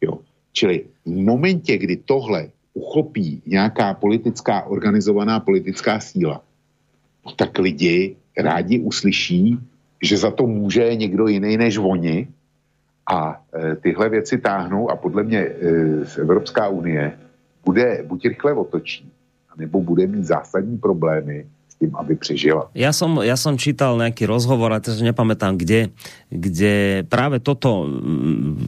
Jo. Čili v momentě, kdy tohle uchopí nějaká politická, organizovaná politická síla, tak lidi rádi uslyší, že za to může někdo jiný než oni a e, tyhle věci táhnou a podle mě e, Evropská unie bude buď rychle otočí, nebo bude mít zásadní problémy s tím, aby přežila. Já som, ja som čítal nejaký rozhovor, a teraz nepamätám kde, kde práve toto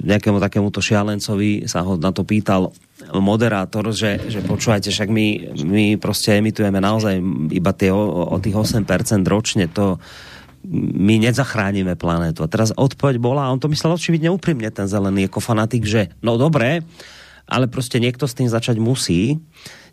nejakému takémuto šialencovi sa ho na to pýtal moderátor, že, že počúvajte, však my, my prostě emitujeme naozaj iba tie o, o tých 8% ročne, to my nezachránime planetu. A teraz odpoveď bola, a on to myslel očividne úprimne, ten zelený jako fanatik, že no dobré, ale prostě niekto s tým začať musí.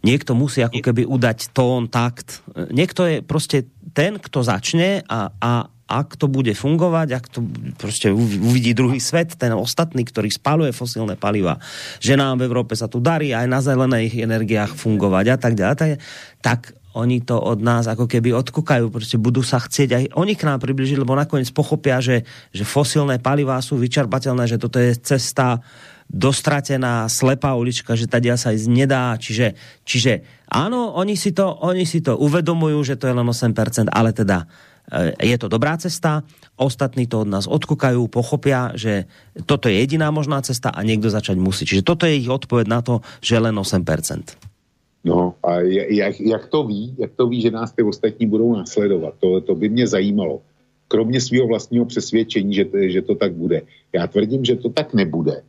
Niekto musí ako keby udať tón, takt. Niekto je prostě ten, kto začne a, a ak to bude fungovať, ak to prostě uvidí druhý svet, ten ostatný, ktorý spaluje fosilné paliva, že nám v Európe sa tu darí aj na zelených energiách fungovať a tak ďalej, tak oni to od nás ako keby odkukajú, prostě budú sa chcieť aj oni k nám približiť, lebo nakoniec pochopia, že, že fosilné palivá sú vyčerpateľné, že toto je cesta dostratená, slepá ulička, že tady sa ísť nedá. Čiže, čiže áno, oni si, to, oni si to uvedomujú, že to je len 8%, ale teda je to dobrá cesta, ostatní to od nás odkukajú, pochopia, že toto je jediná možná cesta a někdo začať musí. Čiže toto je ich odpověď na to, že len 8%. No a jak, jak to ví, jak to ví, že nás ty ostatní budou následovat, to, to by mě zajímalo. Kromě svého vlastního přesvědčení, že, že to tak bude. Já tvrdím, že to tak nebude.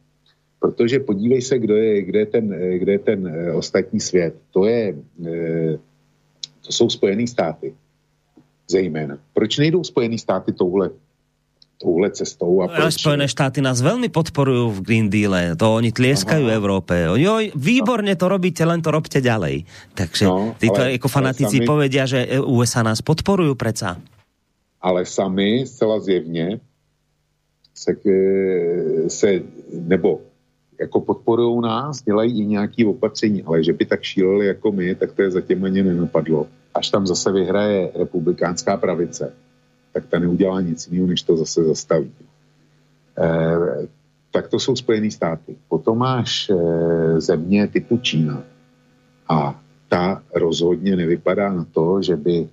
Protože podívej se, kdo je, kde, je ten, kde je ten eh, ostatní svět. To, je, eh, to jsou Spojené státy zejména. Proč nejdou Spojené státy touhle touhle cestou. A proč... Spojené štáty nás velmi podporují v Green Deale, to oni tlieskajú Aha. Evropě. Oni, oj, výborně to robíte, len to robte ďalej. Takže no, títo jako fanatici sami... povedia, že USA nás podporují preca. Ale sami zcela zjevně se, se nebo jako podporují nás, dělají i nějaké opatření, ale že by tak šíleli jako my, tak to je zatím ani nenapadlo. Až tam zase vyhraje republikánská pravice, tak ta neudělá nic jiného, než to zase zastaví. E, tak to jsou Spojené státy. Potom máš e, země typu Čína. A ta rozhodně nevypadá na to, že by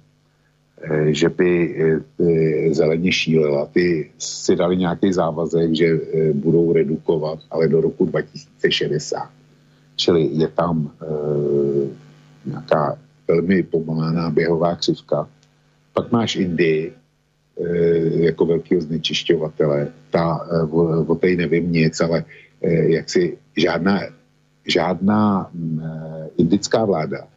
Eh, že by eh, zeleně šílela. Ty si dali nějaký závazek, že eh, budou redukovat, ale do roku 2060. Čili je tam nějaká velmi pomalá běhová křivka. Pak máš Indii jako velkého znečišťovatele. Ta, o, o té nevím nic, ale jak si žádná, žádná mm, indická vláda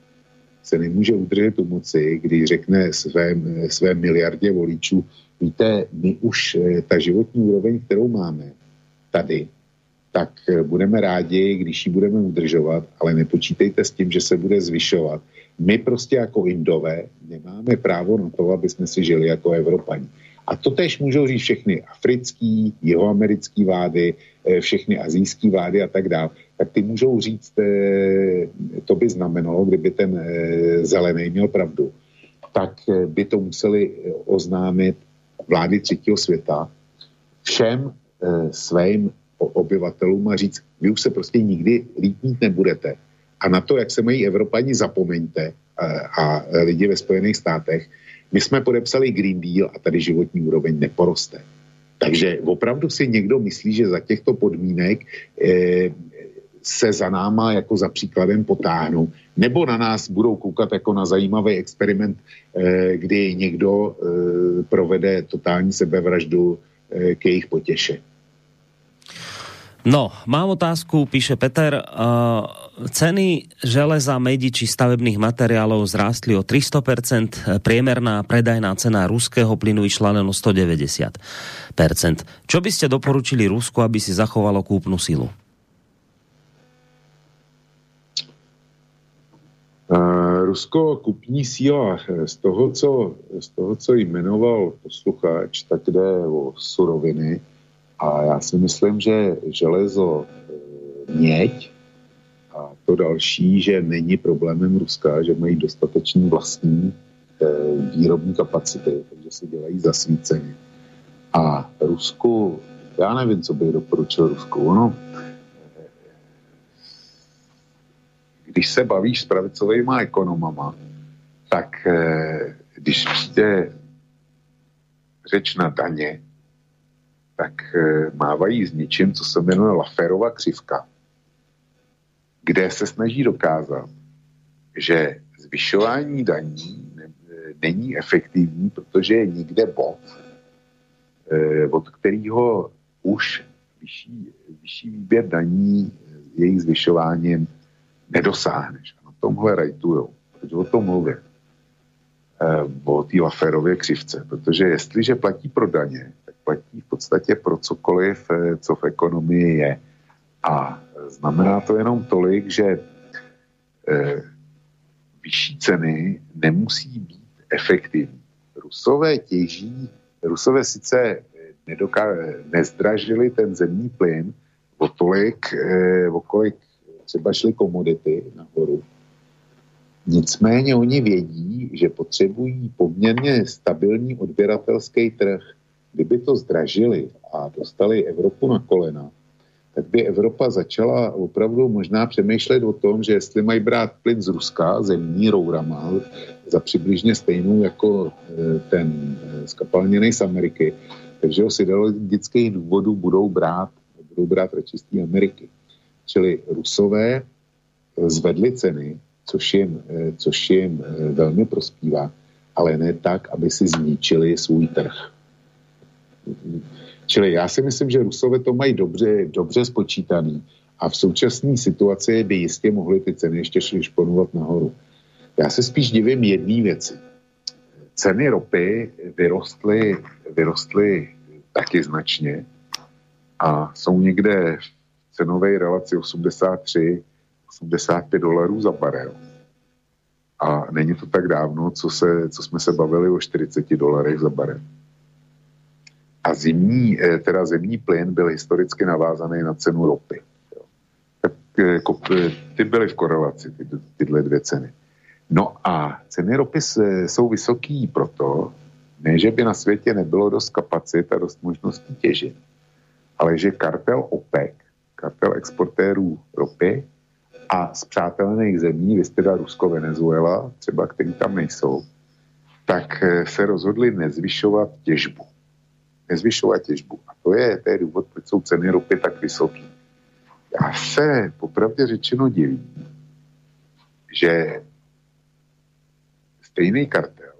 se nemůže udržet u moci, když řekne své, své miliardě voličů, víte, my už eh, ta životní úroveň, kterou máme tady, tak eh, budeme rádi, když ji budeme udržovat, ale nepočítejte s tím, že se bude zvyšovat. My prostě jako Indové nemáme právo na to, aby jsme si žili jako Evropani. A to tež můžou říct všechny africký, jihoamerický vlády, eh, všechny azijské vlády a tak dále tak ty můžou říct, eh, to by znamenalo, kdyby ten zelený měl pravdu, tak by to museli oznámit vlády třetího světa všem svým obyvatelům a říct, vy už se prostě nikdy líp mít nebudete. A na to, jak se mají Evropani, zapomeňte a lidi ve Spojených státech. My jsme podepsali Green Deal a tady životní úroveň neporoste. Takže opravdu si někdo myslí, že za těchto podmínek se za náma jako za příkladem potáhnou, nebo na nás budou koukat jako na zajímavý experiment, eh, kdy někdo eh, provede totální sebevraždu eh, k jejich potěše. No, mám otázku, píše Peter. Uh, ceny železa, medi či stavebných materiálov zrástli o 300%, priemerná predajná cena ruského plynu išla len o 190%. Čo by ste doporučili Rusku, aby si zachovalo kúpnu silu? Rusko kupní síla eh, z toho, co, z toho, co jmenoval posluchač, tak jde o suroviny a já si myslím, že železo, eh, měď a to další, že není problémem Ruska, že mají dostatečný vlastní eh, výrobní kapacity, takže si dělají zasvícení. A Rusku, já nevím, co bych doporučil Rusku, ono když se bavíš s pravicovými ekonomama, tak když přijde řeč na daně, tak eh, mávají s něčím, co se jmenuje Laferova křivka, kde se snaží dokázat, že zvyšování daní není efektivní, protože je nikde bod, eh, od kterého už vyšší, vyšší výběr daní jejich zvyšováním nedosáhneš. A na tomhle rajtujou. Proč o tom mluvím? E, o té Laferově křivce. Protože jestliže platí pro daně, tak platí v podstatě pro cokoliv, eh, co v ekonomii je. A znamená to jenom tolik, že e, vyšší ceny nemusí být efektivní. Rusové těží, Rusové sice nedoká- nezdražili ten zemní plyn o tolik, o kolik třeba šly komodity nahoru. Nicméně oni vědí, že potřebují poměrně stabilní odběratelský trh. Kdyby to zdražili a dostali Evropu na kolena, tak by Evropa začala opravdu možná přemýšlet o tom, že jestli mají brát plyn z Ruska zemní rourama za přibližně stejnou jako eh, ten skapalněný z Ameriky, takže z ideologických důvodů budou brát, budou brát radši z té Ameriky. Čili Rusové zvedli ceny, což jim, což jim velmi prospívá, ale ne tak, aby si zničili svůj trh. Čili já si myslím, že Rusové to mají dobře, dobře spočítaný a v současné situaci by jistě mohly ty ceny ještě šly šponovat nahoru. Já se spíš divím jedné věci. Ceny ropy vyrostly, vyrostly taky značně a jsou někde v cenové relaci 83, 85 dolarů za barel. A není to tak dávno, co, se, co jsme se bavili o 40 dolarech za barel. A zimní, eh, teda zemní plyn byl historicky navázaný na cenu ropy. Tak jako, ty byly v korelaci, ty, tyhle dvě ceny. No a ceny ropy jsou vysoký proto, ne, že by na světě nebylo dost kapacit a dost možností těžit, ale že kartel OPEC, kartel exportérů ropy a z přátelených zemí, vy teda Rusko, Venezuela, třeba který tam nejsou, tak eh, se rozhodli nezvyšovat těžbu nezvyšovat těžbu. A to je, to je důvod, proč jsou ceny ropy tak vysoké. Já se popravdě řečeno divím, že stejný kartel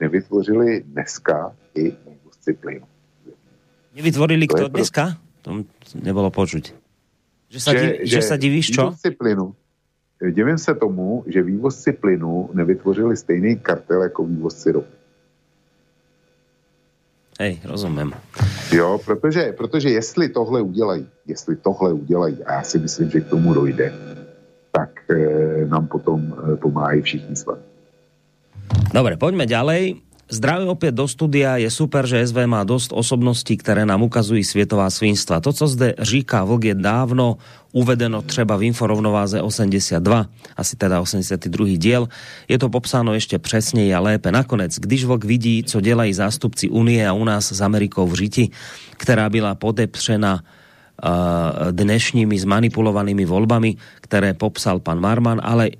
nevytvořili dneska i vývozci plynu. Nevytvorili kdo dneska? To nebylo počuť. Že sa, že, div, že, že sa divíš, čo? Plynu, divím se tomu, že vývozci plynu nevytvořili stejný kartel jako vývozci ropy. Hej, rozumím. Jo, protože, protože jestli tohle udělají, jestli tohle udělají, a já si myslím, že k tomu dojde, tak e, nám potom e, pomáhají všichni s Dobre, poďme ďalej. Zdravím opět do studia. Je super, že SV má dost osobností, které nám ukazují světová svinstva. To, co zde říká Vlk, je dávno uvedeno třeba v Inforovnováze 82, asi teda 82. diel. Je to popsáno ještě přesněji a lépe. Nakonec, když Vlk vidí, co dělají zástupci Unie a u nás s Amerikou v Řiti, která byla podepřena dnešními zmanipulovanými volbami, které popsal pan Marman, ale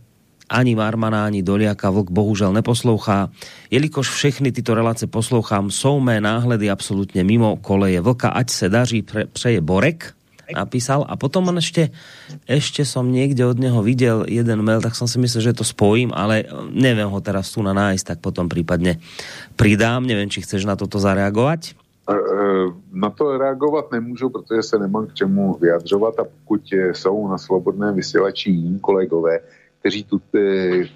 ani Marmana, ani Doliaka Vlk bohužel neposlouchá. Jelikož všechny tyto relace poslouchám, jsou mé náhledy absolutně mimo koleje Vlka, ať se daří, pre, přeje Borek, napísal a potom on ešte, ešte som niekde od neho videl jeden mail, tak som si myslel, že to spojím, ale neviem ho teraz tu na nájsť, tak potom prípadne pridám. Neviem, či chceš na toto zareagovat? E, e, na to reagovat nemůžu, protože se nemám k čemu vyjadřovat a pokud jsou na slobodném vysílači jiní kolegové, kteří, tu,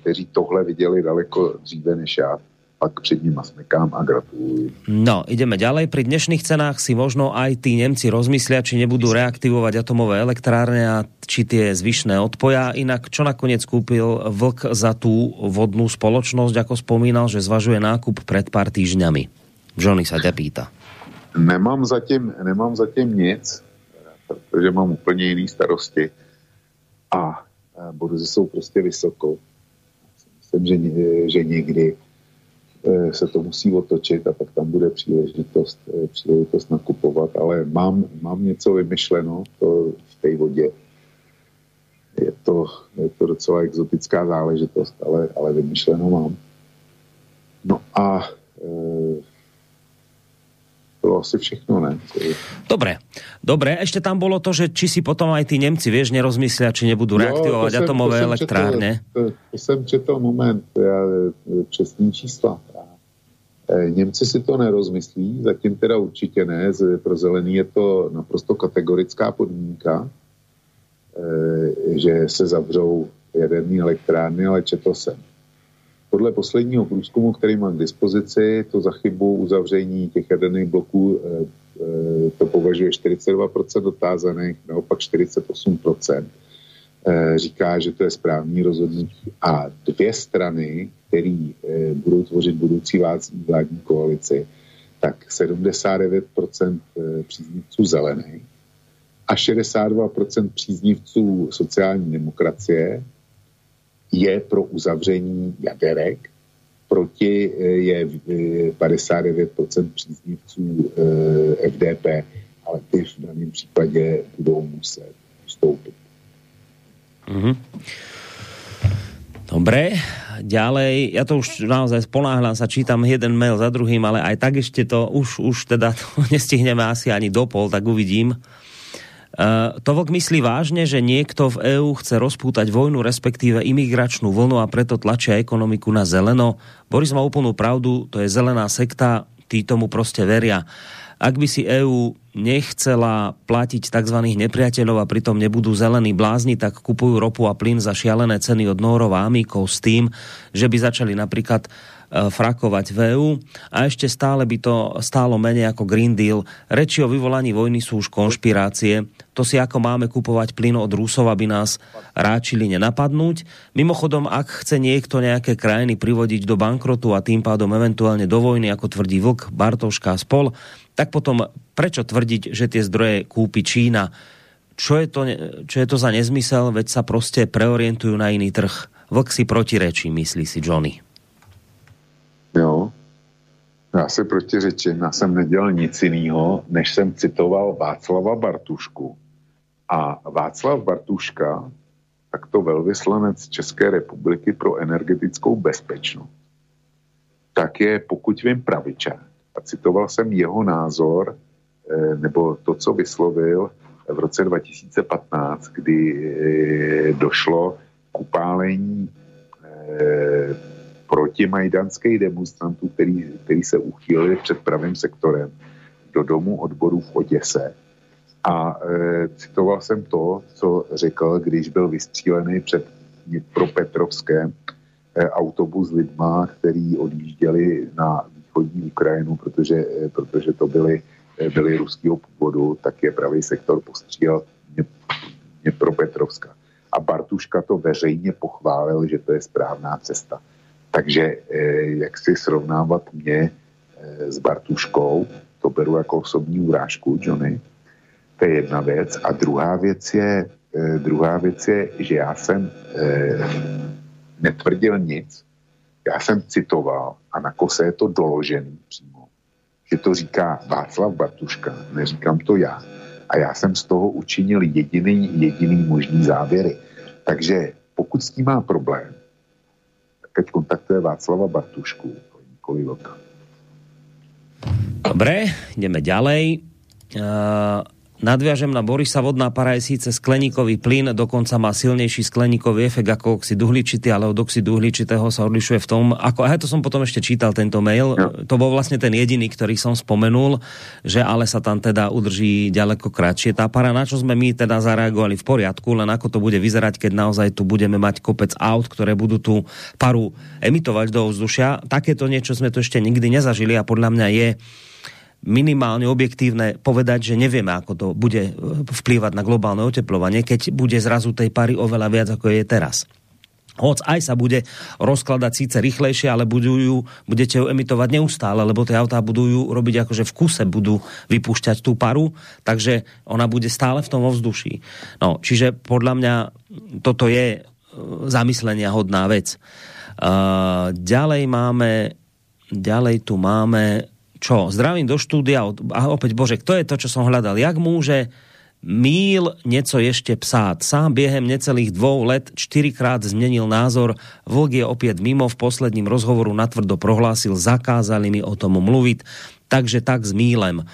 kteří tohle viděli daleko dříve než já, pak před nimi smekám a gratuluji. No, ideme ďalej. Pri dnešných cenách si možno aj tí Nemci rozmyslia, či nebudú reaktivovať atomové elektrárne a či tie zvyšné odpoja. Inak, čo nakoniec kúpil Vlk za tú vodnú spoločnosť, ako spomínal, že zvažuje nákup pred pár týždňami? Johnny sa ťa pýta. Nemám zatím, nemám zatím nic, protože mám úplně jiný starosti. A burzy jsou prostě vysoko. Myslím, že, že někdy e, se to musí otočit a pak tam bude příležitost, e, příležitost nakupovat, ale mám, mám něco vymyšleno to v té vodě. Je to, je to docela exotická záležitost, ale, ale vymyšleno mám. No a e, to asi všechno, ne? Dobre, dobre, ešte tam bolo to, že či si potom aj tí Nemci, vieš, nerozmyslia, či nebudú jo, reaktivovať jsem, atomové to elektrárne. To, to, to jsem četl moment, já, přesný čísla. E, Němci si to nerozmyslí, zatím teda určitě ne, pro zelený je to naprosto kategorická podmínka, e, že se zavřou jaderní elektrárny, ale četl jsem podle posledního průzkumu, který mám k dispozici, to za chybu uzavření těch jaderných bloků eh, eh, to považuje 42% dotázaných, naopak 48% eh, říká, že to je správný rozhodnutí. A dvě strany, které budou tvořit budoucí vládní koalici, tak 79% příznivců zelených a 62% příznivců sociální demokracie je pro uzavření jaderek, proti eh, je 59% eh, příznivců eh, FDP. Ale ty v daném případě budou muset vstoupit. Mm-hmm. Dobre, ďalej, ja to už naozaj sponáhľam sa, čítam jeden mail za druhým, ale aj tak ešte to, už, už teda to [LAUGHS] nestihneme asi ani do pol, tak uvidím. Uh, to vlk myslí vážne, že niekto v EÚ chce rozpútať vojnu, respektíve imigračnú vlnu a preto tlačia ekonomiku na zeleno. Boris má úplnú pravdu, to je zelená sekta, tí tomu prostě veria. Ak by si EÚ nechcela platiť tzv. nepriateľov a pritom nebudú zelení blázni, tak kupujú ropu a plyn za šialené ceny od Nórov a Amíkov s tým, že by začali napríklad frakovať v EU a ešte stále by to stálo menej ako Green Deal. Reči o vyvolaní vojny sú už konšpirácie. To si ako máme kupovať plyn od Rusov, aby nás ráčili nenapadnúť. Mimochodom, ak chce niekto nejaké krajiny privodiť do bankrotu a tým pádom eventuálne do vojny, ako tvrdí Vlk, Bartoška a spol, tak potom prečo tvrdiť, že tie zdroje kúpi Čína? Čo je to, čo je to za nezmysel, veď sa prostě preorientujú na iný trh. Vlk si protirečí, myslí si Johnny. Jo, já se protiřečím, já jsem nedělal nic jiného, než jsem citoval Václava Bartušku. A Václav Bartuška, takto velvyslanec České republiky pro energetickou bezpečnost, tak je, pokud vím, pravičák a citoval jsem jeho názor, eh, nebo to, co vyslovil v roce 2015, kdy eh, došlo k upálení eh, protimajdanských demonstrantů, který, který se uchýlili před pravým sektorem do domu odborů v Oděse. A e, citoval jsem to, co řekl, když byl vystřílený před pro Petrovské e, autobus lidma, který odjížděli na východní Ukrajinu, protože, eh, protože to byly, eh, byly ruského původu, tak je pravý sektor postřílel pro Petrovska. A Bartuška to veřejně pochválil, že to je správná cesta. Takže eh, jak si srovnávat mě s Bartuškou, to beru jako osobní urážku, Johnny, to je jedna věc. A druhá věc je, druhá věc je, že já jsem netvrdil nic, já jsem citoval a na kose je to doložený přímo, že to říká Václav Bartuška, neříkám to já. A já jsem z toho učinil jediný, jediný možný závěry. Takže pokud s tím má problém, tak teď kontaktuje Václava Bartušku, nikoli Vlka. Dobre, ideme ďalej. Uh, Nadviažem na Borisa vodná para je síce skleníkový plyn, dokonca má silnejší skleníkový efekt ako oxid uhličitý, ale od oxidu uhličitého sa odlišuje v tom, ako, a to som potom ešte čítal tento mail, no. to bol vlastne ten jediný, ktorý som spomenul, že ale sa tam teda udrží ďaleko kratšie tá para, na čo sme my teda zareagovali v poriadku, len ako to bude vyzerať, keď naozaj tu budeme mať kopec aut, ktoré budú tú paru emitovať do vzdušia. Takéto niečo sme tu ešte nikdy nezažili a podľa mňa je minimálne objektívne povedať, že nevieme, ako to bude eh, vplývať na globálne oteplovanie, keď bude zrazu tej pary oveľa viac, ako je teraz. Hoc aj sa bude rozkladať síce rýchlejšie, ale budú ju, budete ju emitovať neustále, lebo tie autá budú ju robiť akože v kuse, budú vypúšťať tú paru, takže ona bude stále v tom ovzduší. No, čiže podľa mňa toto je eh, zamyslenia hodná vec. Uh, ďalej máme, ďalej tu máme čo? Zdravím do štúdia. A opäť, Bože, kto je to, čo som hľadal? Jak môže Míl něco ještě psát. Sám během necelých dvou let čtyřikrát změnil názor. Vlk je opět mimo. V posledním rozhovoru natvrdo prohlásil, zakázali mi o tom mluvit. Takže tak s Mílem.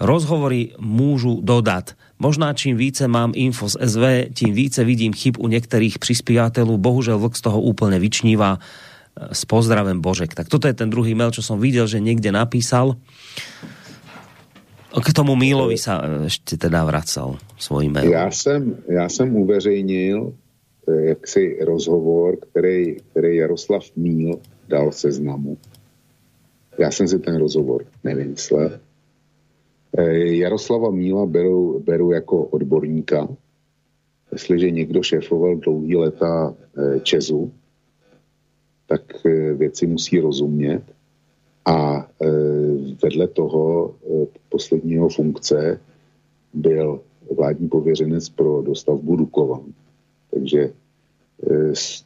Rozhovory můžu dodat. Možná čím více mám info z SV, tím více vidím chyb u některých přispěvatelů. Bohužel Vlk z toho úplně vyčnívá s pozdravem Božek. Tak toto je ten druhý mail, čo som videl, že niekde napísal. K tomu Mílovi sa ešte teda vracal svůj mail. Já jsem, já jsem uveřejnil eh, jaksi rozhovor, který, který Jaroslav Míl dal seznamu. Já jsem si ten rozhovor nevymyslel. Eh, Jaroslava Míla beru, beru jako odborníka. Jestliže někdo šéfoval dlouhý leta Česu, tak eh, věci musí rozumět. A eh, vedle toho eh, posledního funkce byl vládní pověřenec pro dostavbu Dukovan. Takže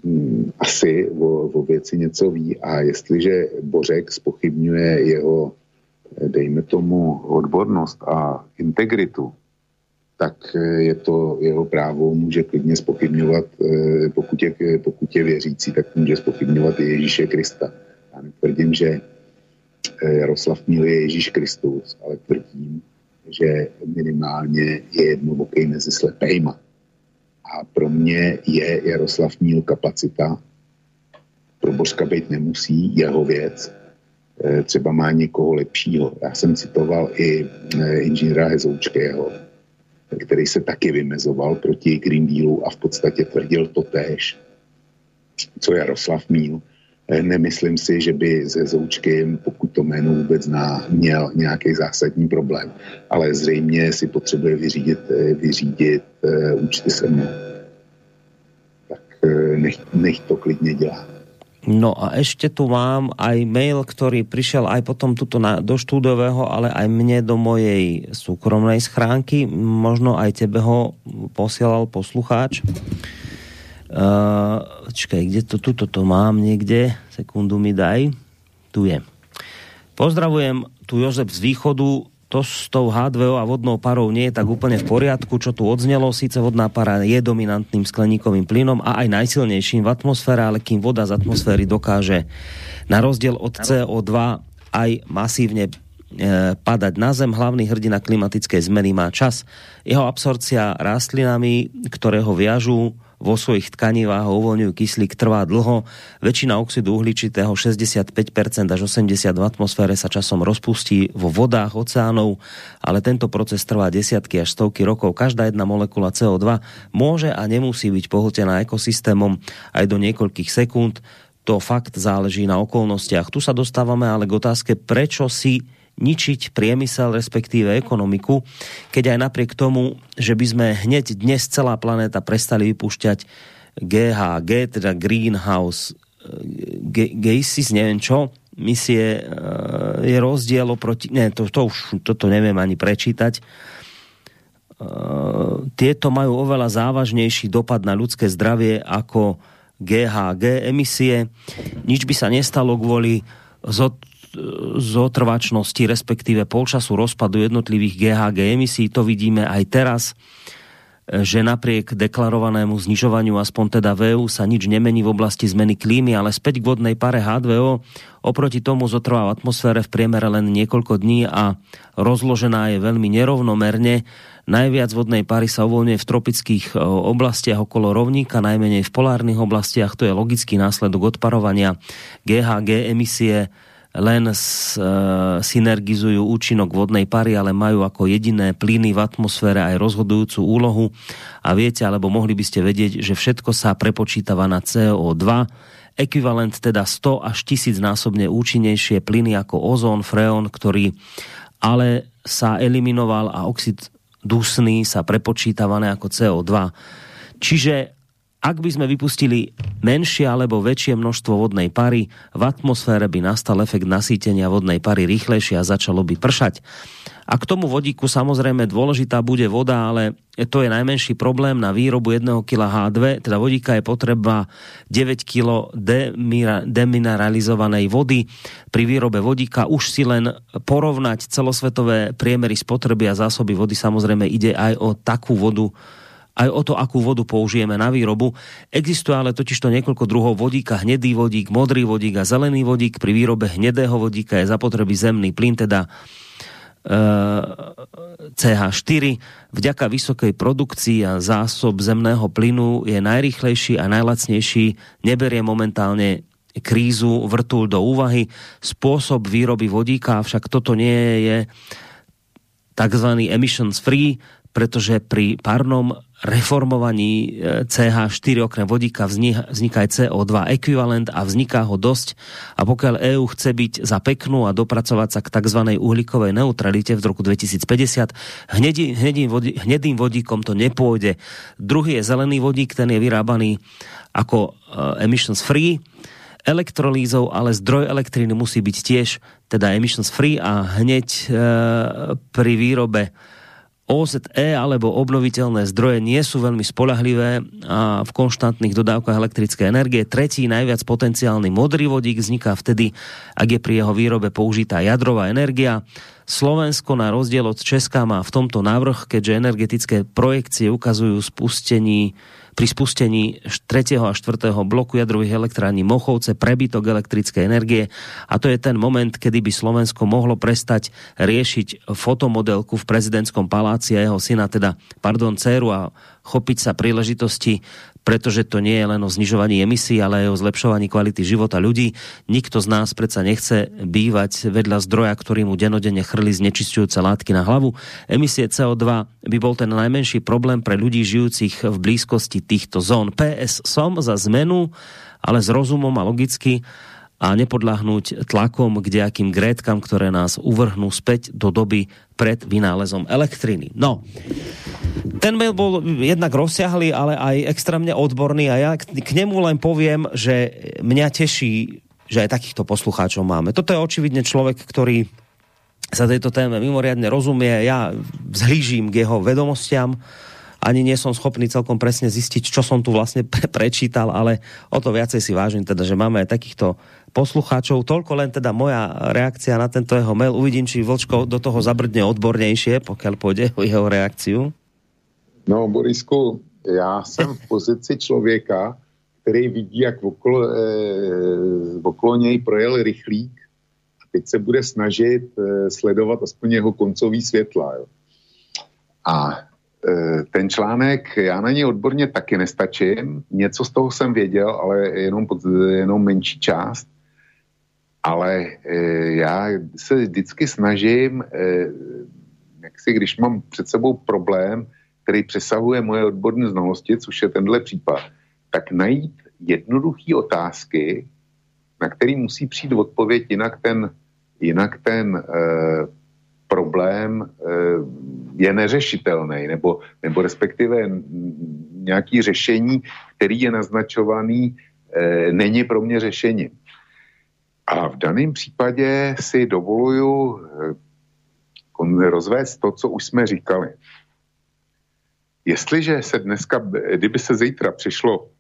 mm, asi o, o věci něco ví a jestliže Bořek spochybňuje jeho dejme tomu, odbornost a integritu, tak je to jeho právo, může klidně spochybňovat, pokud je, pokud je věřící, tak může spochybňovat i Ježíše Krista. Já netvrdím, že Jaroslav Míl je Ježíš Kristus, ale tvrdím, že minimálně je jednoboký mezi slepejma. A pro mě je Jaroslav Míl kapacita. Pro Božka být nemusí, jeho věc. Třeba má někoho lepšího. Já jsem citoval i inženýra Hezoučkého, který se taky vymezoval proti Green Dealu a v podstatě tvrdil to též, co Jaroslav Míl Eh, nemyslím si, že by se Zoučkem, pokud to jméno vůbec zná, měl nějaký zásadní problém, ale zřejmě si potřebuje vyřídit, eh, vyřídit uh, účty se mnou. Tak nech, nech to klidně dělá. No a ešte tu mám aj mail, ktorý prišiel aj potom tuto na, do štúdového, ale aj mne do mojej súkromnej schránky. Možno aj tebe ho posielal poslucháč. Uh, čkaj, kde to, tuto to mám niekde, sekundu mi daj, tu je. Pozdravujem, tu Jozef z východu, to s tou H2O a vodnou parou nie je tak úplne v poriadku, čo tu odznelo. Sice vodná para je dominantným skleníkovým plynom a aj najsilnejším v atmosfére, ale kým voda z atmosféry dokáže na rozdiel od CO2 aj masívne e, padať na zem. Hlavný hrdina klimatickej zmeny má čas. Jeho absorcia rastlinami, ktoré ho viažú, vo svojich tkanivách uvoľňujú kyslík, trvá dlho. Väčšina oxidu uhličitého 65% až 80 v atmosfére sa časom rozpustí vo vodách oceánov, ale tento proces trvá desiatky až stovky rokov. Každá jedna molekula CO2 môže a nemusí byť pohltená ekosystémom aj do niekoľkých sekúnd. To fakt záleží na okolnostiach. Tu sa dostávame ale k otázke, prečo si ničiť priemysel, respektíve ekonomiku, keď aj napriek tomu, že by sme hneď dnes celá planéta prestali vypúšťať GHG, teda Greenhouse eh, gases, neviem čo, misie, eh, je rozdiel oproti, ne, to, to už, toto neviem ani prečítať, eh, tieto majú oveľa závažnejší dopad na ľudské zdravie ako GHG emisie. Nič by sa nestalo kvôli zotrvačnosti, respektíve polčasu rozpadu jednotlivých GHG emisí. To vidíme aj teraz, že napriek deklarovanému znižovaniu aspoň teda VU sa nič nemení v oblasti zmeny klímy, ale späť k vodnej pare H2O oproti tomu zotrvá v atmosfére v priemere len niekoľko dní a rozložená je veľmi nerovnomerne. Najviac vodnej pary sa uvoľňuje v tropických oblastiach okolo rovníka, najmenej v polárnych oblastiach. To je logický následok odparovania GHG emisie len s, e, synergizujú účinok vodnej pary, ale majú ako jediné plyny v atmosfére aj rozhodujúcu úlohu. A viete, alebo mohli by ste vedieť, že všetko sa prepočítava na CO2, ekvivalent teda 100 až 1000 násobne účinnejšie plyny ako ozón, freon, ktorý ale sa eliminoval a oxid dusný sa prepočítavané ako CO2. Čiže ak by sme vypustili menšie alebo väčšie množstvo vodnej pary, v atmosfére by nastal efekt nasýtenia vodnej pary rýchlejšie a začalo by pršať. A k tomu vodíku samozrejme dôležitá bude voda, ale to je najmenší problém na výrobu 1 kg H2, teda vodíka je potreba 9 kg demineralizovanej vody. Pri výrobe vodíka už si len porovnať celosvetové priemery spotreby a zásoby vody samozrejme ide aj o takú vodu, aj o to, akú vodu použijeme na výrobu. Existuje ale totiž to niekoľko druhov vodíka, hnedý vodík, modrý vodík a zelený vodík. Pri výrobe hnedého vodíka je zapotreby zemný plyn, teda eh, CH4. Vďaka vysokej produkcii a zásob zemného plynu je najrychlejší a najlacnejší. Neberie momentálne krízu vrtul do úvahy. Spôsob výroby vodíka, však toto nie je takzvaný emissions free, pretože pri párnom reformovaní e, CH4 okrem vodíka vzniká aj CO2 ekvivalent a vzniká ho dosť. A pokiaľ EÚ chce byť za peknú a dopracovať sa k tzv. uhlíkovej neutralite v roku 2050, hnedý, hnedým, vodí, hnedým vodíkom to nepôjde. Druhý je zelený vodík, ten je vyrábaný ako uh, emissions free elektrolízou, ale zdroj elektriny musí byť tiež teda emissions free a hneď uh, pri výrobe OZE alebo obnoviteľné zdroje nie sú veľmi spolahlivé a v konštantných dodávkach elektrické energie. Tretí najviac potenciálny modrý vodík vzniká vtedy, ak je pri jeho výrobe použitá jadrová energia. Slovensko na rozdiel od Česka má v tomto návrh, keďže energetické projekcie ukazujú spustení pri spustení 3. a 4. bloku jadrových elektrární Mochovce prebytok elektrické energie a to je ten moment, kedy by Slovensko mohlo prestať riešiť fotomodelku v prezidentskom paláci a jeho syna, teda, pardon, dceru a chopiť sa príležitosti pretože to nie je len o znižovaní emisí, ale aj o zlepšovaní kvality života ľudí. Nikto z nás predsa nechce bývať vedľa zdroja, ktorý mu denodenne chrli znečistujúce látky na hlavu. Emisie CO2 by bol ten najmenší problém pre ľudí žijúcich v blízkosti týchto zón. PS som za zmenu, ale s rozumom a logicky a nepodľahnúť tlakom k nejakým grétkam, ktoré nás uvrhnú späť do doby pred vynálezom elektriny. No, ten mail bol jednak rozsiahlý, ale aj extrémne odborný a ja k nemu len poviem, že mňa teší, že aj takýchto poslucháčov máme. Toto je očividne človek, ktorý sa tejto téme mimoriadne rozumie. Ja vzhlížím k jeho vedomostiam, ani nie som schopný celkom presne zistiť, čo som tu vlastne [LAUGHS] pre prečítal, ale o to viacej si vážim teda, že máme aj takýchto poslucháčov. Toľko len teda moja reakcia na tento jeho mail. Uvidím, či Vlčko do toho zabrdne odbornejšie, pokiaľ pôjde o jeho reakciu. No, Borisku, já jsem v pozici člověka, který vidí, jak okolo, eh, okolo něj projel rychlík a teď se bude snažit eh, sledovat aspoň jeho koncový světla. Jo. A eh, ten článek, já na něj odborně taky nestačím, něco z toho jsem věděl, ale jenom, pod, jenom menší část. Ale eh, já se vždycky snažím, eh, jak si, když mám před sebou problém, který přesahuje moje odborné znalosti, což je tenhle případ, tak najít jednoduché otázky, na který musí přijít odpověď, jinak ten, jinak ten e, problém e, je neřešitelný, nebo, nebo respektive nějaký řešení, který je naznačovaný, e, není pro mě řešením. A v daném případě si dovoluju rozvést to, co už jsme říkali. Jestliže se dneska, kdyby se zítra přišlo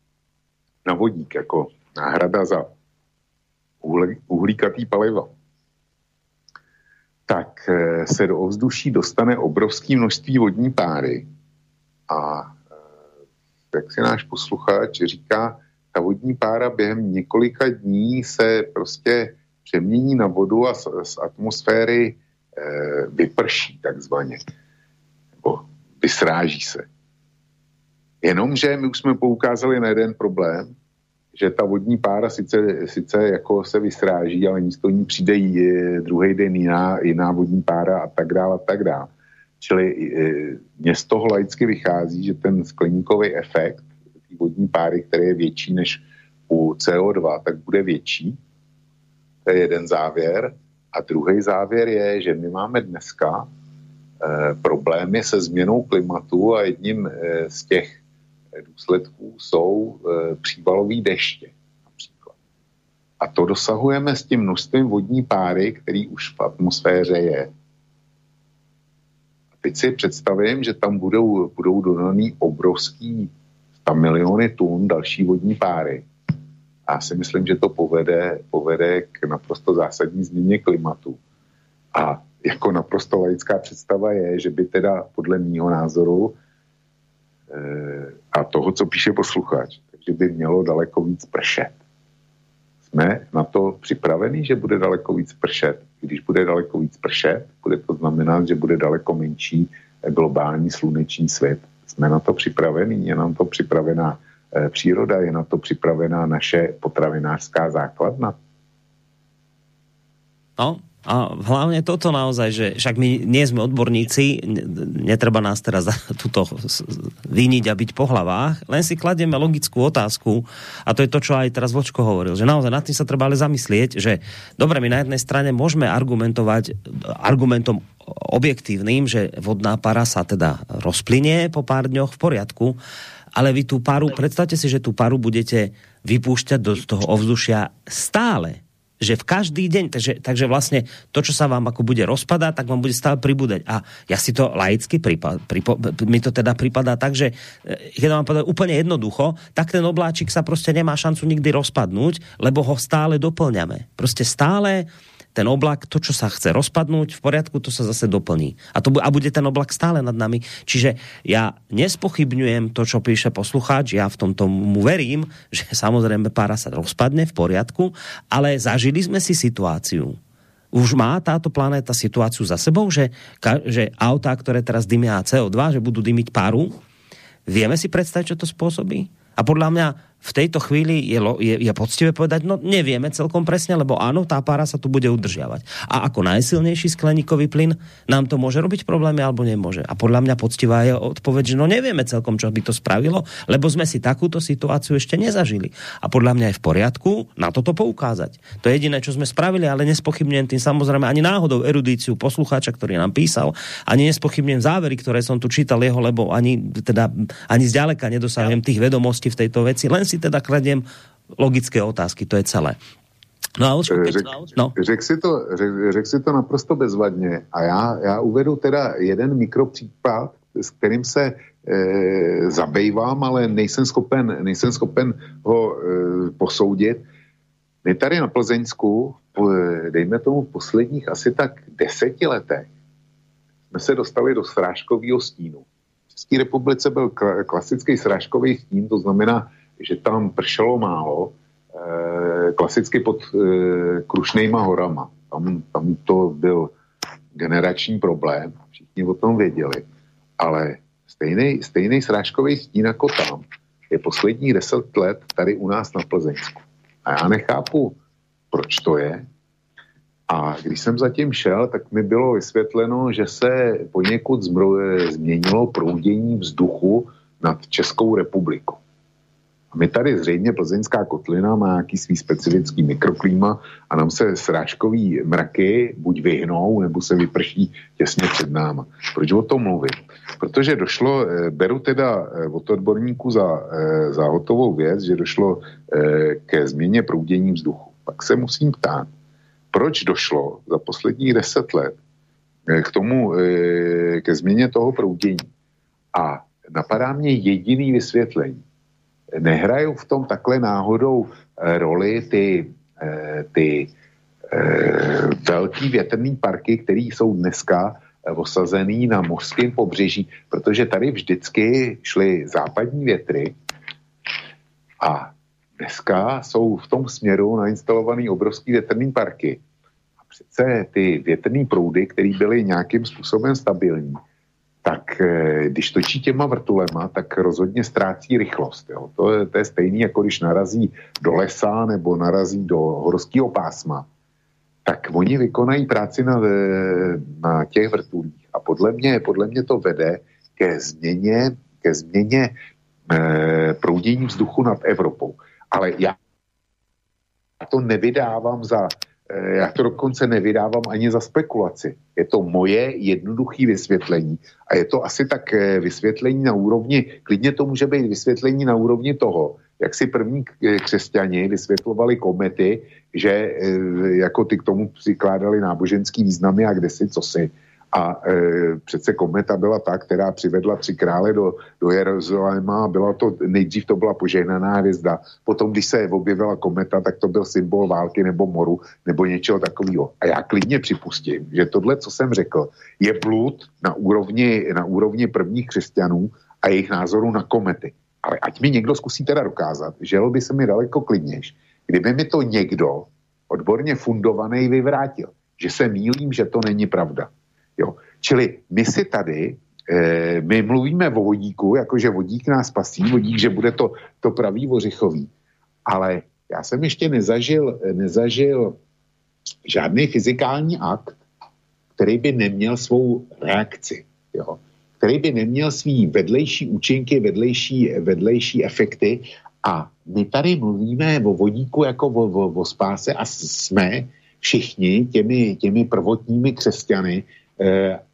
na vodík jako náhrada za uhlíkatý palivo, tak eh, se do ovzduší dostane obrovské množství vodní páry a eh, jak si náš posluchač říká, ta vodní pára během několika dní se prostě přemění na vodu a z, z atmosféry e, vyprší takzvaně, nebo vysráží se. Jenomže my už jsme poukázali na jeden problém, že ta vodní pára sice, sice jako se vysráží, ale místo ní přijde druhý den jiná, jiná vodní pára a tak dále a tak dále. Čili e, mně z toho laicky vychází, že ten skleníkový efekt té vodní páry, který je větší než u CO2, tak bude větší. To je jeden závěr. A druhý závěr je, že my máme dneska e, problémy se změnou klimatu a jedním e, z těch důsledků jsou e, přívalový deště například. A to dosahujeme s tím množstvím vodní páry, který už v atmosféře je. A teď si představím, že tam budou, budou dodaný obrovský 100 miliony tun další vodní páry. A já si myslím, že to povede, povede k naprosto zásadní změně klimatu. A jako naprosto laická představa je, že by teda podle mýho názoru Eh, a toho, co píše posluchač, takže by mělo daleko víc pršet. Jsme na to připravení, že bude daleko víc pršet. Když bude daleko víc pršet, bude to znamenat, že bude daleko menší globální sluneční svět. Jsme na to připravení, je nám to připravená eh, příroda, je na to připravená naše potravinářská základna. No, a hlavne toto naozaj, že však my nie sme odborníci, netreba nás teraz tuto vyniť a byť po hlavách, len si kladieme logickú otázku a to je to, čo aj teraz Vočko hovoril, že naozaj nad tým sa treba ale zamyslieť, že dobre, my na jednej strane môžeme argumentovať argumentom objektívnym, že vodná para sa teda rozplynie po pár dňoch v poriadku, ale vy tú paru, predstavte si, že tú paru budete vypúšťať do toho ovzdušia stále že v každý deň, takže, takže vlastne to, čo sa vám ako bude rozpadať, tak vám bude stále pribúdať. A ja si to laicky pripad, pripo, mi to teda pripadá tak, že e, keď vám povedať úplne jednoducho, tak ten obláčik sa prostě nemá šancu nikdy rozpadnúť, lebo ho stále doplňame. Prostě stále ten oblak, to, čo sa chce rozpadnúť, v poriadku, to sa zase doplní. A, to, a bude ten oblak stále nad nami. Čiže ja nespochybňujem to, čo píše poslucháč, ja v tomto mu verím, že samozrejme pára sa rozpadne v poriadku, ale zažili sme si situáciu, už má táto planéta situáciu za sebou, že, že autá, ktoré teraz dymia CO2, že budú dymiť paru, vieme si predstaviť, čo to spôsobí? A podľa mňa v tejto chvíli je, je, je poctivé povedať, no nevieme celkom presne, lebo áno, tá pára sa tu bude udržiavať. A ako najsilnejší skleníkový plyn nám to môže robiť problémy alebo nemôže. A podľa mňa poctivá je odpoveď, že no nevieme celkom, čo by to spravilo, lebo sme si takúto situáciu ešte nezažili. A podľa mňa je v poriadku na toto poukázať. To je jediné, čo sme spravili, ale nespochybňujem tým samozrejme ani náhodou erudíciu poslucháča, ktorý nám písal, ani nespochybňujem závery, ktoré som tu čítal jeho, lebo ani, teda, ani zďaleka nedosahujem tých vedomostí v tejto veci. Len si teda kladiem logické otázky, to je celé. No a řek, no. řek, si to, řek, řek si to naprosto bezvadně a já, já uvedu teda jeden mikropřípad, s kterým se e, zabývám, ale nejsem schopen, nejsem schopen ho e, posoudit. My tady na Plzeňsku, dejme tomu v posledních asi tak deseti letech, jsme se dostali do srážkového stínu. V České republice byl klasický srážkový stín, to znamená že tam pršelo málo, eh, klasicky pod eh, Krušnejma horama. Tam, tam to byl generační problém, všichni o tom věděli, ale stejný, stejný srážkový stín jako tam je posledních deset let tady u nás na Plzeňsku. A já nechápu, proč to je. A když jsem zatím šel, tak mi bylo vysvětleno, že se poněkud změnilo proudění vzduchu nad Českou republikou. A my tady zřejmě plzeňská kotlina má nějaký svý specifický mikroklíma a nám se srážkový mraky buď vyhnou, nebo se vyprší těsně před náma. Proč o tom mluvím? Protože došlo, eh, beru teda eh, od odborníku za, eh, za hotovou věc, že došlo ke změně proudění vzduchu. Pak se musím ptát, proč došlo za posledních deset let k tomu, ke změně toho proudění. A napadá mě jediný vysvětlení nehrajou v tom takhle náhodou eh, roli ty, eh, ty eh, velký větrný parky, které jsou dneska osazený na mořském pobřeží, protože tady vždycky šly západní větry a dneska jsou v tom směru nainstalovaný obrovský větrný parky. A přece ty větrné proudy, které byly nějakým způsobem stabilní, eh, když točí těma vrtulema, tak rozhodně ztrácí rychlost. Jo. To, je, to je stejný, jako když narazí do lesa nebo narazí do horského pásma. Tak oni vykonají práci na, eh, na těch vrtulích. A podle mě, podle mě to vede ke změně, ke změně e, proudění vzduchu nad Evropou. Ale já to nevydávám za já to dokonce nevydávám ani za spekulaci. Je to moje jednoduché vysvětlení a je to asi tak eh, vysvětlení na úrovni, klidně to může být vysvětlení na úrovni toho, jak si první eh, křesťani vysvětlovali komety, že jako ty k tomu přikládali náboženský významy a kde si, co si. A e, přece kometa byla ta, která přivedla tři krále do, do Jeruzaléma. Byla to, nejdřív to byla požehnaná hvězda. Potom, když se objevila kometa, tak to byl symbol války nebo moru nebo něčeho takového. A já klidně připustím, že tohle, co jsem řekl, je blud na úrovni, na úrovni prvních křesťanů a jejich názoru na komety. Ale ať mi někdo zkusí teda dokázat, že by se mi daleko klidněž, kdyby mi to někdo odborně fundovaný vyvrátil, že se mýlím, že to není pravda. Jo. Čili my si tady, e, my mluvíme o vodíku, jakože vodík nás pasí, vodík, že bude to, to pravý vořichový. Ale já jsem ještě nezažil, nezažil žádný fyzikální akt, který by neměl svou reakci. Jo. Který by neměl svý vedlejší účinky, vedlejší, vedlejší efekty. A my tady mluvíme o vodíku jako o, o, o spáse a jsme všichni těmi, těmi prvotními křesťany, Eh,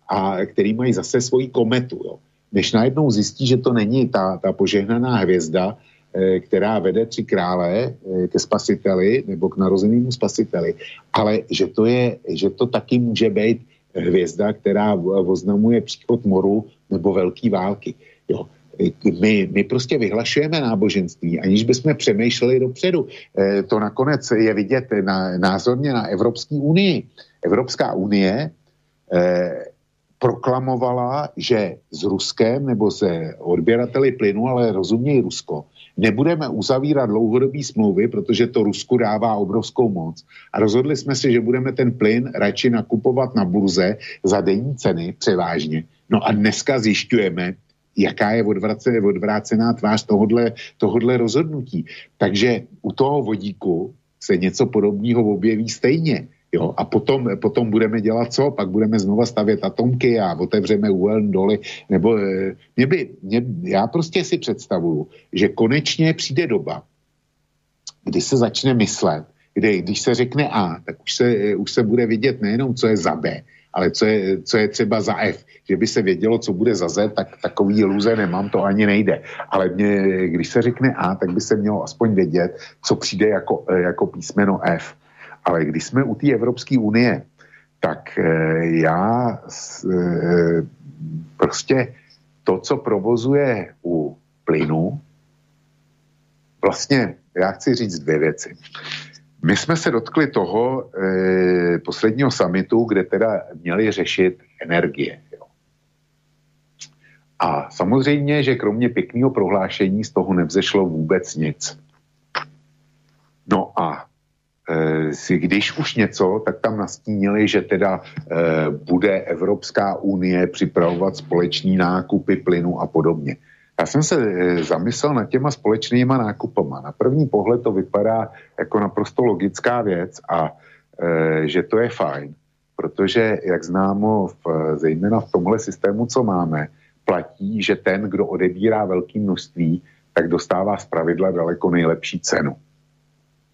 a který mají zase svoji kometu. Jo. Než najednou zjistí, že to není ta, ta požehnaná hvězda, eh, která vede tři krále ke spasiteli nebo k narozenému spasiteli, ale že to, je, že to taky může být hvězda, která oznamuje příchod moru nebo velké války. Jo. My, my prostě vyhlašujeme náboženství, aniž bychom přemýšleli dopředu. To nakonec je vidět na, názorně na Evropské unii. Evropská unie proklamovala, že s Ruskem nebo se odběrateli plynu, ale rozumějí Rusko, nebudeme uzavírat dlouhodobý smlouvy, protože to Rusku dává obrovskou moc. A rozhodli jsme se, že budeme ten plyn radši nakupovat na burze za denní ceny převážně. No a dneska zjišťujeme, jaká je odvrácená tvář tohodle, tohodle rozhodnutí. Takže u toho vodíku se něco podobného objeví stejně. Jo, a potom, potom budeme dělat co? Pak budeme znova stavět atomky a otevřeme uhelné doly. Nebo eh, mě by, mě, já prostě si představuju, že konečně přijde doba, kdy se začne myslet, kdy, když se řekne A, tak už se, eh, už se bude vidět nejenom, co je za B, ale co je, co je třeba za F. Že by se vědělo, co bude za Z, tak takový iluze nemám, to ani nejde. Ale mě, když se řekne A, tak by se mělo aspoň vědět, co přijde jako, eh, jako písmeno F. Ale když jsme u té Evropské unie, tak eh, já eh, prostě to, co provozuje u plynu, vlastně já chci říct dvě věci. My jsme se dotkli toho e, posledního samitu, kde teda měli řešit energie. Jo. A samozřejmě, že kromě pěkného prohlášení z toho nevzešlo vůbec nic. No a si když už něco, tak tam nastínili, že teda eh, bude Evropská unie připravovat společný nákupy plynu a podobně. Já jsem se eh, zamyslel nad těma společnýma nákupama. Na první pohled to vypadá jako naprosto logická věc a že to je fajn, protože, jak známo, v, zejména v tomhle systému, co máme, platí, že ten, kdo odebírá velké množství, tak dostává z pravidla daleko nejlepší cenu.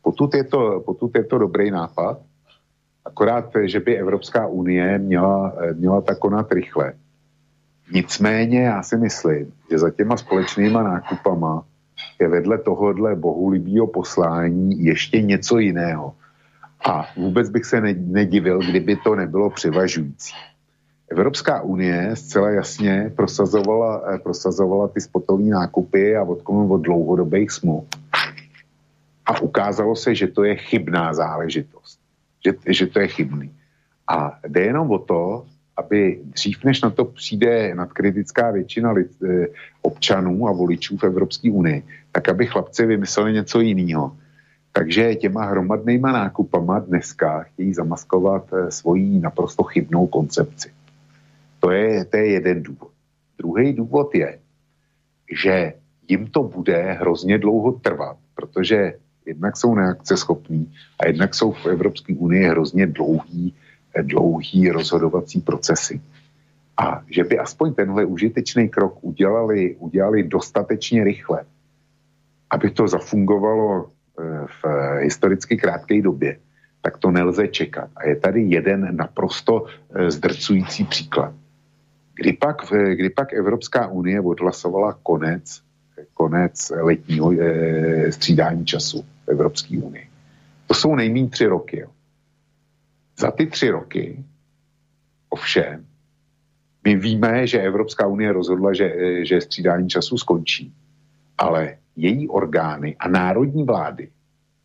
Potud je to, potud je to dobrý nápad, akorát, že by Evropská unie měla, měla tak konat rychle. Nicméně já si myslím, že za těma společnýma nákupama je vedle tohohle bohulibýho poslání ještě něco jiného. A vůbec bych se nedivil, kdyby to nebylo převažující. Evropská unie zcela jasně prosazovala, prosazovala ty spotové nákupy a od, od dlouhodobých smluv a ukázalo se, že to je chybná záležitost. Že, že to je chybný. A jde jenom o to, aby dřív, než na to přijde nadkritická většina lid, eh, občanů a voličů v Evropské unii, tak aby chlapci vymysleli něco jiného. Takže těma hromadnýma nákupama dneska chtějí zamaskovat eh, svoji naprosto chybnou koncepci. To je, to je jeden důvod. Druhý důvod je, že jim to bude hrozně dlouho trvat, protože jednak jsou neakceschopní a jednak jsou v Evropské unii hrozně dlouhý, eh, dlouhý rozhodovací procesy. A že by aspoň tenhle užitečný krok udělali, udělali dostatečně rychle, aby to zafungovalo eh, v historicky krátké době, tak to nelze čekat. A je tady jeden naprosto eh, zdrcující příklad. Kdy pak, kdy pak Evropská unie odhlasovala konec konec letního střídání času Evropské unii. To jsou nejméně tři roky. Jo. Za ty tři roky ovšem my víme, že Evropská unie rozhodla, že, že střídání času skončí, ale její orgány a národní vlády,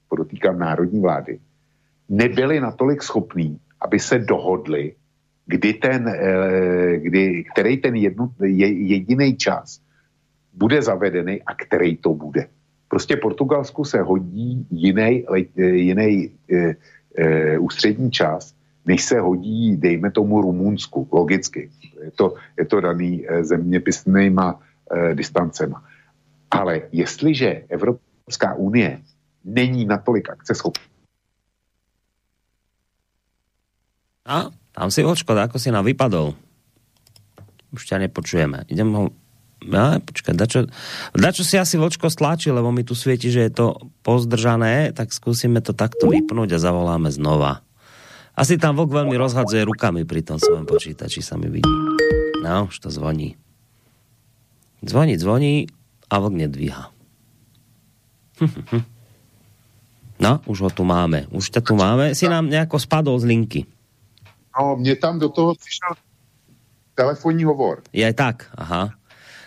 podotýkám národní vlády, nebyly natolik schopní, aby se dohodli, kdy ten, eh, kdy, který ten jediný čas bude zavedený a který to bude. Prostě Portugalsku se hodí jiný, jiný e, e, ústřední čas, než se hodí, dejme tomu, Rumunsku, logicky. Je to, je to daný e, zeměpisnýma e, distancema. Ale jestliže Evropská unie není natolik akceschopná, a tam si očko, ako si nám vypadol. Už ťa nepočujeme. Idem ho No, počkaj, dačo, dačo si asi vočko stlačí, lebo mi tu svieti, že je to pozdržané, tak skúsime to takto vypnúť a zavoláme znova. Asi tam vok veľmi rozhadzuje rukami pri tom svojom počítači, sa mi vidí. No, už to zvoní. Zvoní, zvoní a vok nedvíha. [LAUGHS] No, už ho tu máme. Už ťa tu máme. Si nám nejako spadol z linky. No, mě tam do toho přišel telefonní hovor. Je tak, aha.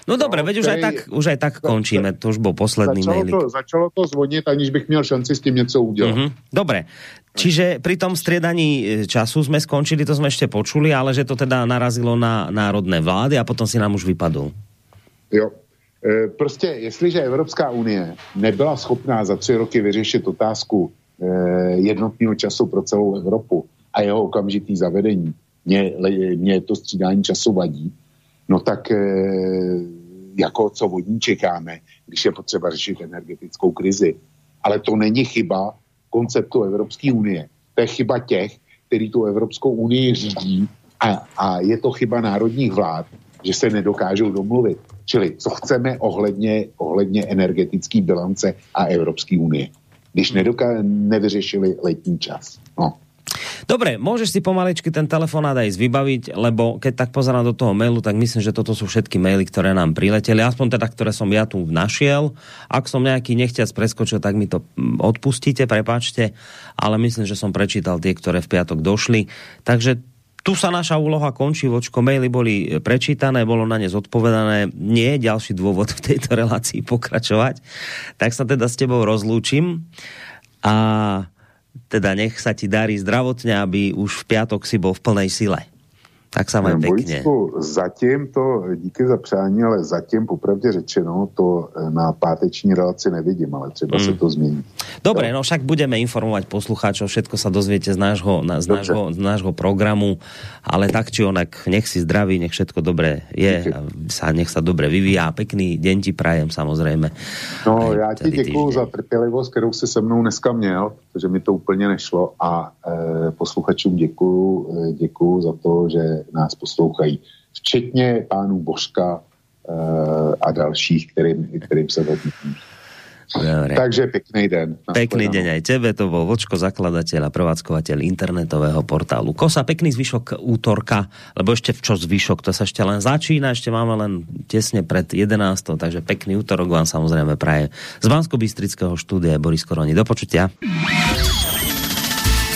No, no dobre, veď už aj tak, už aj tak končíme, to už bol posledný začalo mail. To, začalo to zvonit, aniž bych měl šanci s tím něco udělat. Mm-hmm. Dobre, čiže pri tom striedaní e, času sme skončili, to sme ešte počuli, ale že to teda narazilo na národné vlády a potom si nám už vypadol. Jo, e, prostě jestliže Evropská unie nebyla schopná za tři roky vyřešit otázku e, jednotného času pro celou Evropu a jeho okamžitý zavedení, mě, mě to střídání času vadí, no tak jako co od ní čekáme, když je potřeba řešit energetickou krizi. Ale to není chyba konceptu Evropské unie. To je chyba těch, kteří tu Evropskou unii řídí a, a je to chyba národních vlád, že se nedokážou domluvit. Čili co chceme ohledně, ohledně energetické bilance a Evropské unie, když nedoká- nevyřešili letní čas. No. Dobre, môžeš si pomaličky ten telefonát aj vybaviť, lebo keď tak pozerám do toho mailu, tak myslím, že toto sú všetky maily, ktoré nám prileteli, aspoň teda, ktoré som ja tu našiel. Ak som nejaký nechťac preskočil, tak mi to mm, odpustíte, prepáčte, ale myslím, že som prečítal tie, ktoré v piatok došli. Takže tu sa naša úloha končí, vočko, maily boli prečítané, bolo na ne zodpovedané, nie je ďalší dôvod v tejto relácii pokračovať, tak sa teda s tebou rozlúčim. A teda nech sa ti darí zdravotně, aby už v piatok si bol v plnej sile. Tak sa maj pekne. zatím to, díky za přání, ale zatím popravdě řečeno to eh, na páteční relaci nevidím, ale třeba mm. se to změní. Dobre, no však budeme informovať poslucháčov, všetko sa dozviete z nášho, na, z, nášho, z nášho programu, ale tak či onak, nech si zdraví, nech všetko dobré je, a sa, nech sa dobre vyvíjá. Pekný deň ti prajem samozrejme. No, já ti děkuju za trpělivost, kterou si se mnou dneska měl, protože mi to úplně nešlo a e, posluchačům děkuju, e, děkuju za to, že nás poslouchají, včetně pánů Božka e, a dalších, kterým, kterým se vedí. Dobre. Takže pekný den. Pekný deň aj tebe, to bol Vočko, zakladateľ a prevádzkovateľ internetového portálu Kosa. Pekný zvyšok útorka, lebo ešte v čo zvyšok, to sa ešte len začína, ešte máme len tesne pred 11. Takže pekný útorok vám samozrejme praje z bansko štúdia Boris Koroni. Do počutia.